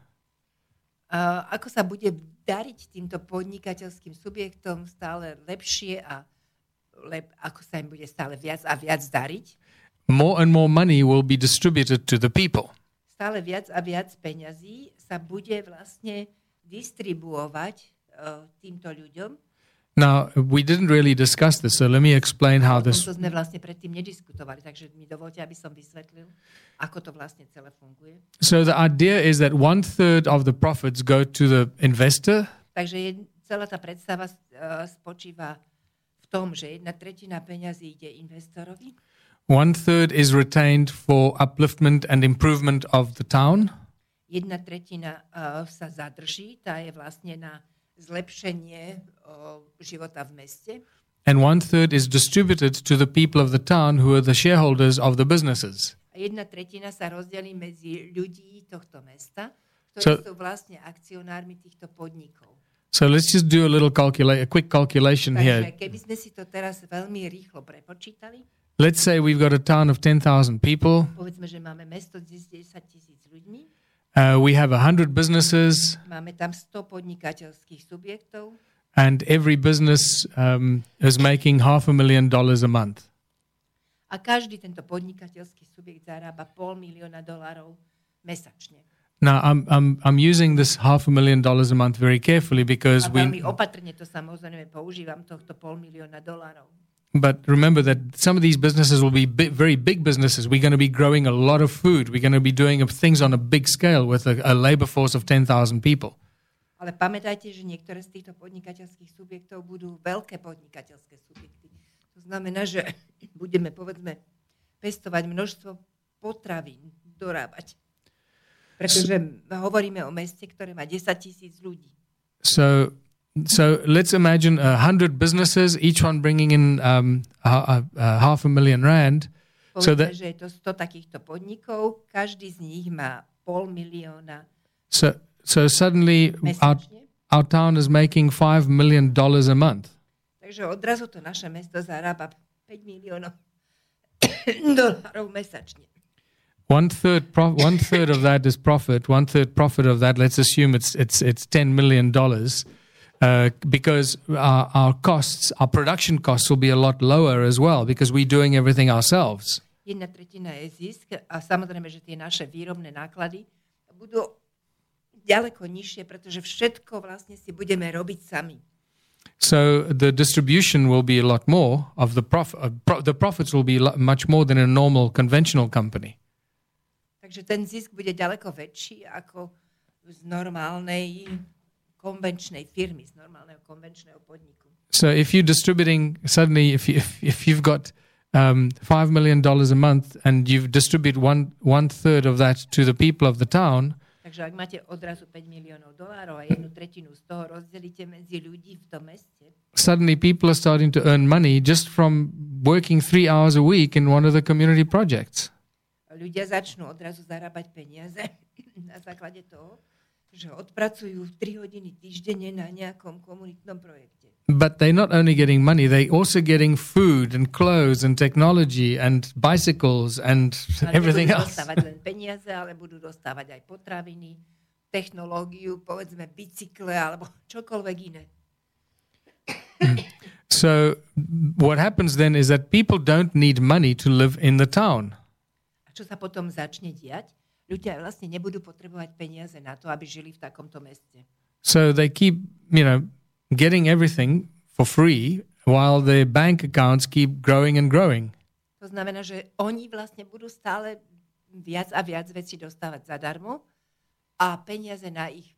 Uh, ako sa bude dariť týmto podnikateľským subjektom stále lepšie a lep, ako sa im bude stále viac a viac dariť, more and more money will be distributed to the people. stále viac a viac peňazí sa bude vlastne distribuovať uh, týmto ľuďom. Now, we didn't really discuss this, so let me explain how this tomto sme vlastne predtým nediskutovali, takže mi dovolte, aby som vysvetlil, ako to vlastne celé funguje. So the idea is that one third of the profits go to the investor, Takže je, celá tá predstava uh, spočíva v tom, že jedna tretina peňazí ide investorovi, one third is retained for upliftment and improvement of the town, jedna tretina uh, sa zadrží, tá je vlastne na zlepšenie uh, života v meste and one third is distributed to the people of the town who are the shareholders of the businesses. a jedna tretina sa rozdelí medzi ľudí tohto mesta, ktorí So- sú vlastne akcionármi týchto podnikov. So let's just do a little calculate, a quick calculation Takže here. keby sme si to teraz veľmi rýchlo prepočítali, Let's say we've got a town of 10,000 people. povedzme, že máme mesto s 10 tisíc ľuďmi, Uh, we have 100 businesses, máme tam 100 podnikateľských subjektov and every business um, is making half a million dollars a month. a každý tento podnikateľský subjekt zarába pol milióna dolárov mesačne. Now, I'm, I'm, I'm using this half a million dollars a month very carefully because A we, opatrne to samozrejme používam, tohto pol milióna dolárov. But remember that some of these businesses will be bi- very big businesses. We're going to be growing a lot of food. We're going to be doing things on a big scale with a, a labor force of 10,000 people. Ale pamätajte, že niektoré z týchto podnikateľských subjektov budú veľké podnikateľské subjekty. To znamená, že budeme, povedzme, pestovať množstvo potravín, dorábať. Pretože hovoríme o meste, ktoré má 10 tisíc ľudí. So, so let's imagine a hundred businesses, each one bringing in um, a, a, a half a million rand. So that že je to 100 takýchto podnikov, každý z nich má pol milióna so so suddenly our, our town is making five million dollars a month. Takže odrazu to naše mesto zarába 5 miliónov dolárov mesačne. One third, pro- one third of that is profit. One third profit of that. Let's assume it's it's it's ten million dollars, uh, because our, our costs, our production costs, will be a lot lower as well because we're doing everything ourselves. Jedna tretina je zisk a samozrejme, že tie naše výrobné náklady budú ďaleko nižšie, pretože všetko vlastne si budeme robiť sami. So the distribution will be a lot more of the prof- uh, pro- the profits will be much more than a normal conventional company. Takže ten zisk bude ďaleko väčší ako z normálnej konvenčnej firmy, z normálneho konvenčného podniku. So if you're distributing suddenly, if you, if, if you've got um, five million dollars a month and you've distributed one one third of that to the people of the town, Takže ak máte odrazu 5 miliónov dolárov a jednu tretinu z toho rozdelíte medzi ľudí v tom meste, suddenly people are starting to earn money just from working three hours a week in one of the community projects. ľudia začnú odrazu zarábať peniaze na základe toho, že odpracujú 3 hodiny týždenne na nejakom komunitnom projekte. But they're not only getting money, they're also getting food and clothes and technology and bicycles and Ale everything else. dostávať len peniaze, ale budú dostávať aj potraviny, technológiu, povedzme bicykle alebo čokoľvek iné. So what happens then is that people don't need money to live in the town. A čo sa potom začne diať? Ľudia vlastne nebudú potrebovať peniaze na to, aby žili v takomto meste. So they keep, you know, getting everything for free while their bank accounts keep growing and growing. To znamená, že oni vlastne budú stále viac a viac veci dostávať zadarmo a peniaze na ich e,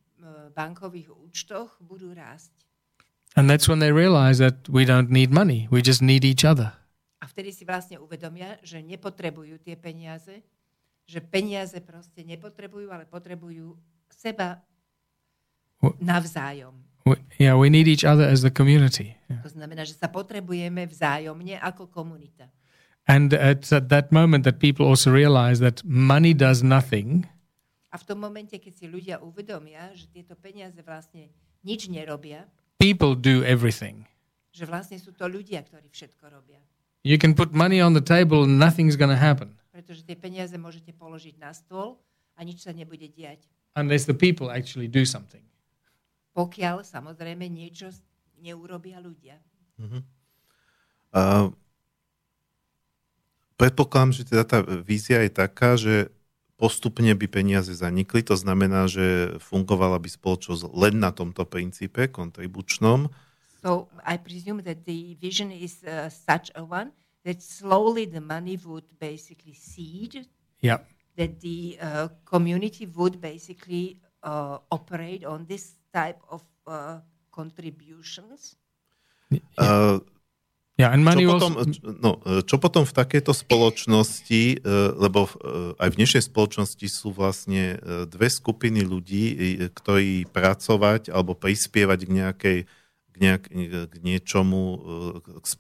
bankových účtoch budú rásť. And that's when they realize that we don't need money. We just need each other. A vtedy si vlastne uvedomia, že nepotrebujú tie peniaze, že peniaze proste nepotrebujú, ale potrebujú seba navzájom. We, yeah, we need each other as the community. Yeah. To znamená, že sa potrebujeme vzájomne ako komunita. And it's at that moment that people also realize that money does nothing, A v tom momente, keď si ľudia uvedomia, že tieto peniaze vlastne nič nerobia, people do everything. že vlastne sú to ľudia, ktorí všetko robia. You can put money on the table and nothing's going to happen Pretože tie peniaze môžete položiť na stôl a nič sa nebude diať. unless the people actually do something. Pokiaľ samozrejme niečo neurobia ľudia. A predpokladám, že teda tá vízia je taká, že postupne by peniaze zanikli, to znamená, že fungovala by spoločnosť len na tomto princípe kontribučnom. So I presume that the vision is uh, such a one that slowly the money would basically seed, Yeah. that the uh, community would basically uh, operate on this type of uh, contributions. Uh, Yeah, and money čo, potom, also. č- no, čo potom v takejto spoločnosti, lebo aj v dnešnej spoločnosti sú vlastne dve skupiny ľudí, ktorí pracovať alebo prispievať k nejakej nejak, k niečomu,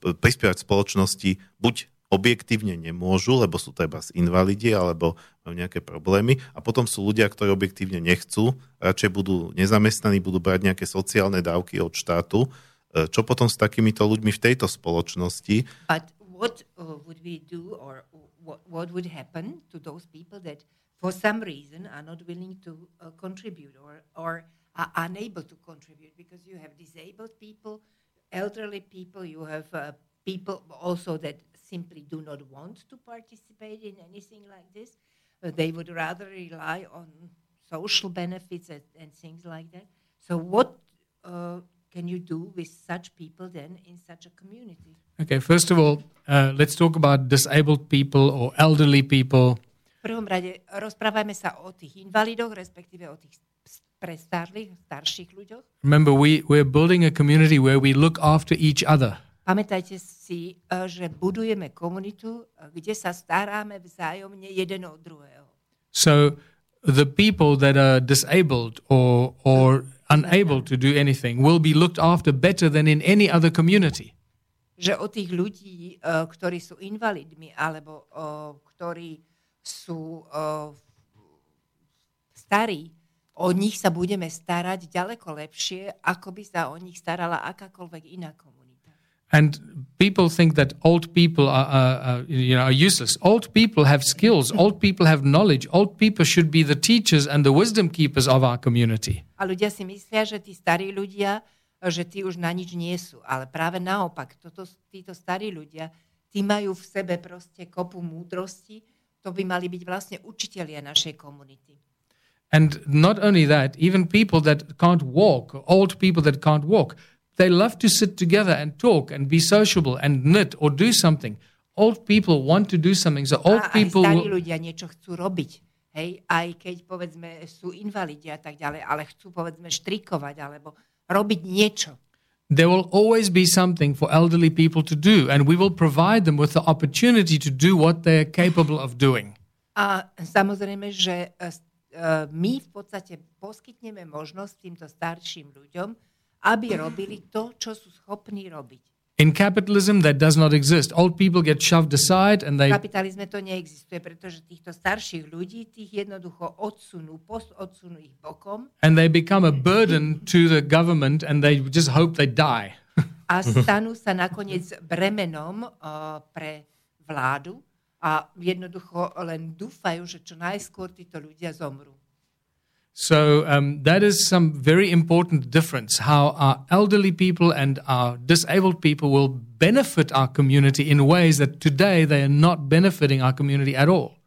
eh, prispievať spoločnosti buď objektívne nemôžu, lebo sú treba z invalidi alebo majú nejaké problémy a potom sú ľudia, ktorí objektívne nechcú, radšej budú nezamestnaní, budú brať nejaké sociálne dávky od štátu. E, Čo potom s takýmito ľuďmi v tejto spoločnosti? But what would we do, or what, would happen to those people that, for some reason, are not willing to contribute or, or are unable to contribute? Because you have disabled people, elderly people, you have uh, people also that simply do not want to participate in anything like this. Uh, they would rather rely on social benefits and, and things like that. So, what uh, can you do with such people then in such a community? Okay, first of all, uh, let's talk about disabled people or elderly people. V prvom rade rozprávajme sa o tých invalidoch, respektíve o tých s- prestarlých, starších ľuďoch. Remember, we, we're building a community where we look after each other. Pamätajte si, eh, že budujeme komunitu, eh, kde sa staráme vzájomne jeden od druhého. So the people that are disabled or, or unable to do anything will be looked after better than in any other community. Že o tých ľudí, eh, ktorí sú invalidmi, alebo ktorí sú starí, o nich sa budeme starať ďaleko lepšie, ako by sa o nich starala akákoľvek iná komunita. And people think that old people are, are, are, you know, are useless. Old people have skills. Old people have knowledge. Old people should be the teachers and the wisdom keepers of our community. A ľudia si myslia, že tí starí ľudia, že tí už na nič nie sú. Ale práve naopak, toto, títo starí ľudia, tí majú v sebe proste kopu múdrosti, to by mali byť vlastne učitelia našej komunity. And not only that, even people that can't walk, old people that can't walk, they love to sit together and talk and be sociable and knit or do something. Old people want to do something. So old a aj people starí ľudia niečo chcú robiť. Hej, aj keď povedzme sú invalidi a tak ďalej, ale chcú povedzme štrikovať alebo robiť niečo. there will always be something for elderly people to do, and we will provide them with the opportunity to do what they are capable of doing. A samozrejme, že my v podstate poskytneme možnosť týmto starším ľuďom, aby robili to, čo sú schopní robiť. In capitalism, that does not exist. Old people get shoved aside and V they kapitalizme to neexistuje, pretože týchto starších ľudí, tých jednoducho odsunú, pos, odsunú ich bokom and they become a burden to the government and they just hope they die. a stanú sa nakoniec bremenom uh, pre vládu a jednoducho len dúfajú, že čo najskôr títo ľudia zomrú. So um, that is some very important difference how our elderly people and our disabled people will benefit our community in ways that today they are not benefiting our community at all.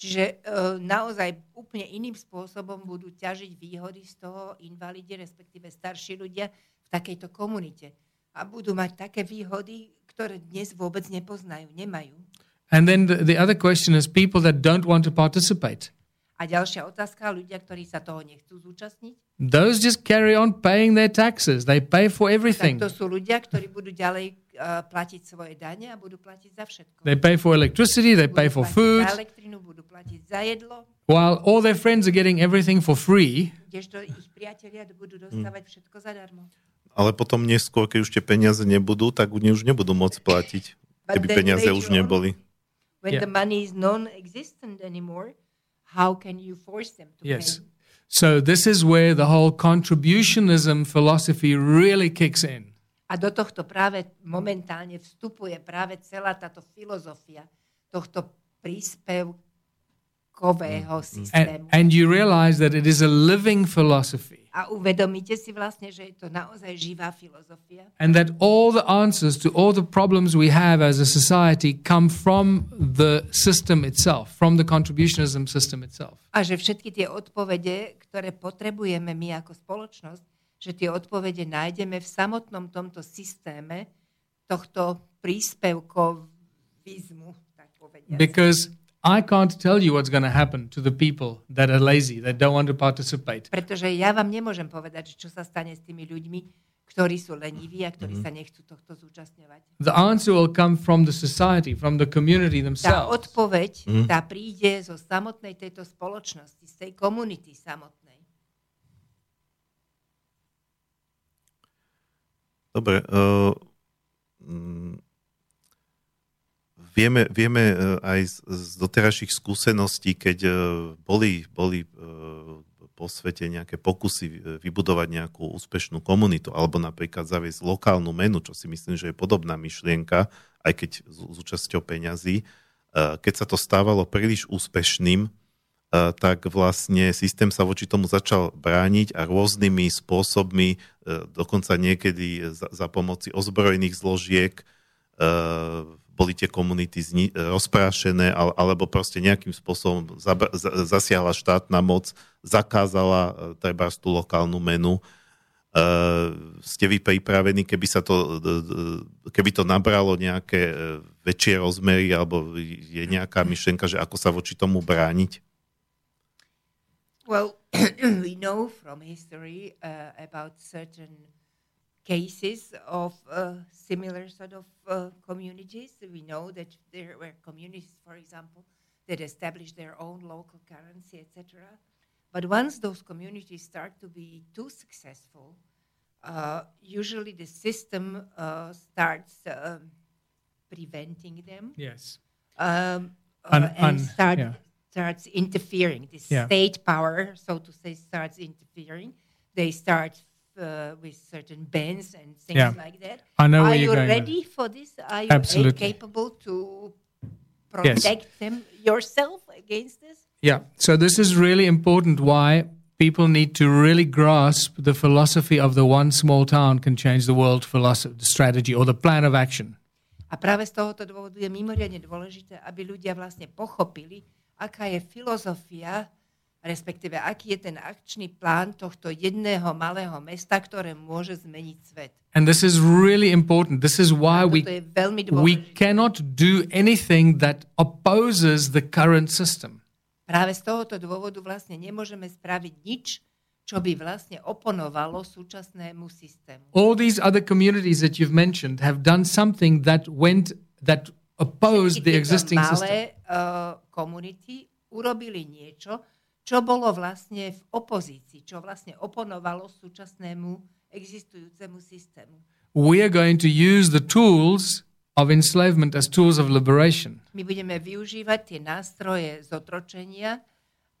Čiže uh, naozaj úplne iným spôsobom budú ťažiť výhody z toho invalidi, respektíve starší ľudia v takejto komunite. A budú mať také výhody, ktoré dnes vôbec nepoznajú, nemajú. And then the, the other question is people that don't want to participate. A ďalšia otázka, ľudia, ktorí sa toho nechcú zúčastniť, Those just carry on paying their taxes. They pay for tak everything. to sú ľudia, ktorí budú ďalej uh, platiť svoje dane a budú platiť za všetko. They pay for electricity, they budú pay for food, za elektrinu, budú platiť za jedlo, while all their friends are getting everything for free. kdežto ich priatelia budú dostávať všetko zadarmo. Ale potom neskôr, keď už tie peniaze nebudú, tak oni už nebudú môcť platiť, keby peniaze už neboli. When Yeah. the money is non-existent anymore, how can you force them to Yes. pay? So this is where the whole contributionism philosophy really kicks in. A do tohto práve momentálne vstupuje práve celá táto filozofia tohto príspevkového And, systému. and you realize that it is a living philosophy. A uvedomíte si vlastne, že je to naozaj živá filozofia. And that all the answers to all the problems we have as a society come from the system itself, from the contributionism system itself. A že všetky tie odpovede, ktoré potrebujeme my ako spoločnosť, že tie odpovede nájdeme v samotnom tomto systéme tohto príspevkovizmu, tak povediať. Because I can't tell you what's going to happen to the people that are lazy, that don't want to participate. Pretože ja vám nemôžem povedať, že čo sa stane s tými ľuďmi, ktorí sú leniví a ktorí sa nechcú tohto zúčastňovať. The answer will come from the society, from the community Tá themselves. odpoveď, tá príde zo samotnej tejto spoločnosti, z tej komunity samotnej. Dobre. Uh, mm, vieme, vieme e, aj z, z doterajších skúseností, keď e, boli, boli e, po svete nejaké pokusy vybudovať nejakú úspešnú komunitu, alebo napríklad zaviesť lokálnu menu, čo si myslím, že je podobná myšlienka, aj keď s, s účasťou peňazí. Keď sa to stávalo príliš úspešným, tak vlastne systém sa voči tomu začal brániť a rôznymi spôsobmi, dokonca niekedy za, za pomoci ozbrojených zložiek, boli tie komunity zni- rozprášené, ale- alebo proste nejakým spôsobom zabr- za- zasiahla štátna moc, zakázala e, treba tú lokálnu menu. Uh, ste vy pripravení, keby sa to, keby to nabralo nejaké e, väčšie rozmery, alebo je nejaká myšlienka, že ako sa voči tomu brániť? Well, we know from history uh, about certain cases of uh, similar sort of uh, communities. We know that there were communities, for example, that established their own local currency, etc. But once those communities start to be too successful, uh, usually the system uh, starts um, preventing them Yes. um, Un- uh, and un- start, yeah. starts interfering. The Yeah. state power, so to say, starts interfering. They start uh, with certain bands and things Yeah. like that. I know Are where you you're going with ready for this? Are you Absolutely. capable to Yes. protect them yourself against this? Yeah. So this is really important why people need to really grasp the philosophy of the one small town can change the world philosophy, the strategy or the plan of action. A práve z tohoto dôvodu je mimoriadne dôležité, aby ľudia vlastne pochopili, aká je filozofia, respektíve aký je ten akčný plán tohto jedného malého mesta, ktoré môže zmeniť svet. And this is really important. This is why we we cannot do anything that opposes the current system. Práve z tohoto dôvodu vlastne nemôžeme spraviť nič, čo by vlastne oponovalo súčasnému systému. All these other communities that you've mentioned have done something that went that opposed the existing system. malé uh, komunity urobili niečo, čo bolo vlastne v opozícii, čo vlastne oponovalo súčasnému existujúcemu systému. We are going to use the tools of enslavement as tools of liberation. My budeme využívať tie nástroje zotročenia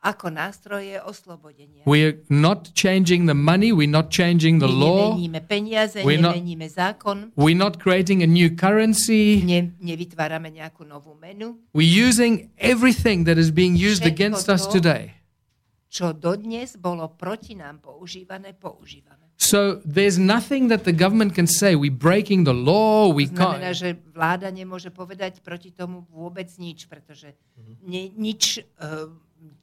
ako nástroje oslobodenia. We are not changing the money, we're not changing the My law, nemeníme peniaze, We're not- nemeníme zákon, we're not creating a new currency. ne, nevytvárame nejakú novú menu. We're using everything that is being used Všetko against us to- today. Čo dodnes bolo proti nám používané, používame. So there's nothing that the government can say. We're breaking the law. We Znamená, can't. že vláda nemôže povedať proti tomu vôbec nič, pretože ne, nič uh,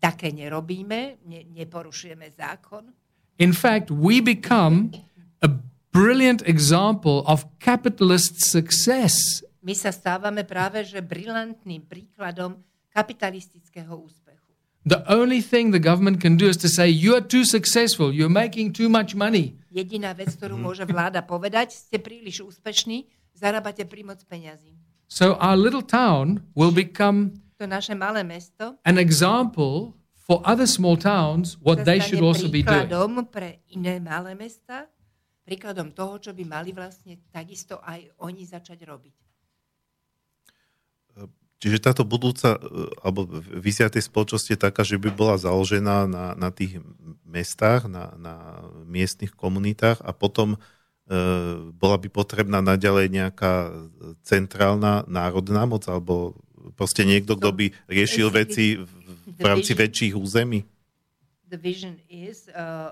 také nerobíme, ne, neporušujeme zákon. In fact, we become a brilliant example of capitalist success. My sa stávame práve že brilantným príkladom kapitalistického úspechu. The only thing the government can do is to say, You are too successful. You're making too much money. Jediná vec, ktorú môže vláda povedať, ste príliš úspešní, zarábate prímoc peňazí. So our little town will become To naše malé mesto an example for other small towns what they should also be doing. príkladom pre iné malé mesta, príkladom toho, čo by mali vlastne takisto aj oni začať robiť. Čiže táto budúca, e, alebo vízia tej spoločnosti je taká, že by bola založená na, na tých mestách, na, na miestnych komunitách a potom e, bola by potrebná naďalej nejaká centrálna národná moc, alebo proste niekto, kto by riešil veci v, v rámci väčších území. The vision is uh,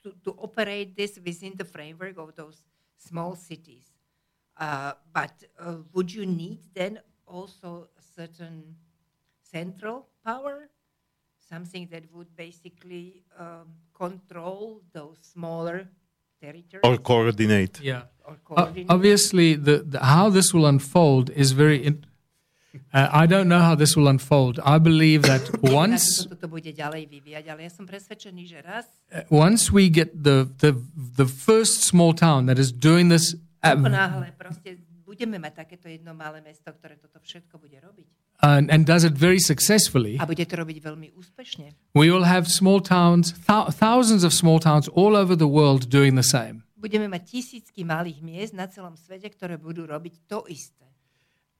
to, to operate this within the framework of those small cities. Uh, but uh, would you need then also a certain central power? Something that would basically um, control those smaller territories? Or coordinate. Yeah. or O- coordinate? obviously, the, the, how this will unfold is very. In, uh, I don't know how this will unfold. I believe that once Ako sa toto bude ďalej vyvíjať, ale ja som presvedčený, že raz, uh, once we get the, the the first small town that is doing this, uh, náhle proste budeme mať takéto jedno malé mesto, ktoré toto všetko bude robiť and, and does it very successfully, a bude to robiť veľmi úspešne, we will have small towns, thou- thousands of small towns all over the world doing the same. budeme mať tisícky malých miest na celom svete, ktoré budú robiť to isté.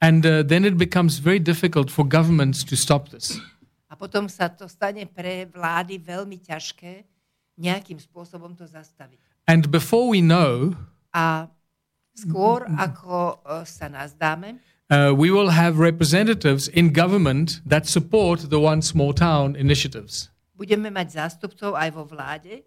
And uh, then it becomes very difficult for governments to stop this. A potom sa to stane pre vlády veľmi ťažké nejakým spôsobom to zastaviť. And before we know, A skôr, ako e, sa nazdáme, uh, we will have representatives in government that support the One Small Town initiatives. budeme mať zástupcov aj vo vláde,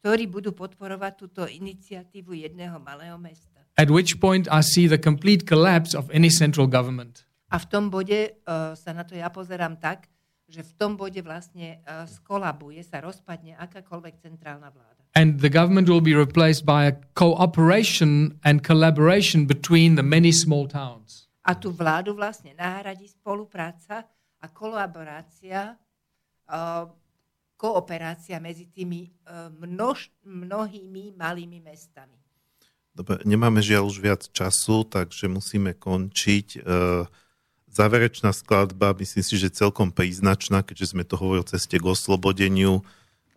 ktorí budú podporovať túto iniciatívu jedného malého mesta. At which point I see the complete collapse of any central government. A v tom bode uh, sa na to ja pozerám tak, že v tom bode vlastne uh, skolabuje, sa rozpadne akákoľvek centrálna vláda. And the government will be replaced by a cooperation and collaboration between the many small towns. A tú vládu vlastne nahradí spolupráca a kolaborácia, uh, kooperácia medzi tými uh, množ, mnohými malými mestami. Dobre, nemáme žiaľ už viac času, takže musíme končiť. E, Záverečná skladba, myslím si, že celkom príznačná, keďže sme to hovorili o ceste k oslobodeniu.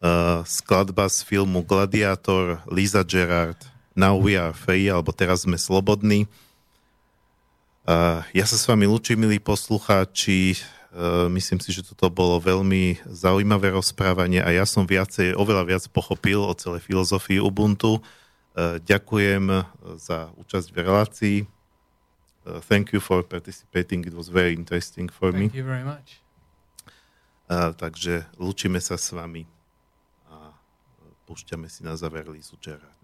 E, Skladba z filmu Gladiator, Lisa Gerard, Now we are free, alebo teraz sme slobodní. E, Ja sa s vami lúčim, milí poslucháči. E, Myslím si, že toto bolo veľmi zaujímavé rozprávanie a ja som viacej, oveľa viac pochopil o celej filozofii Ubuntu. E, Ďakujem za účasť v relácii. Uh, thank you for participating. It was very interesting for me. Thank you very much. Uh, takže lúčime sa s vami púšťame si na záver Lisu Gerard.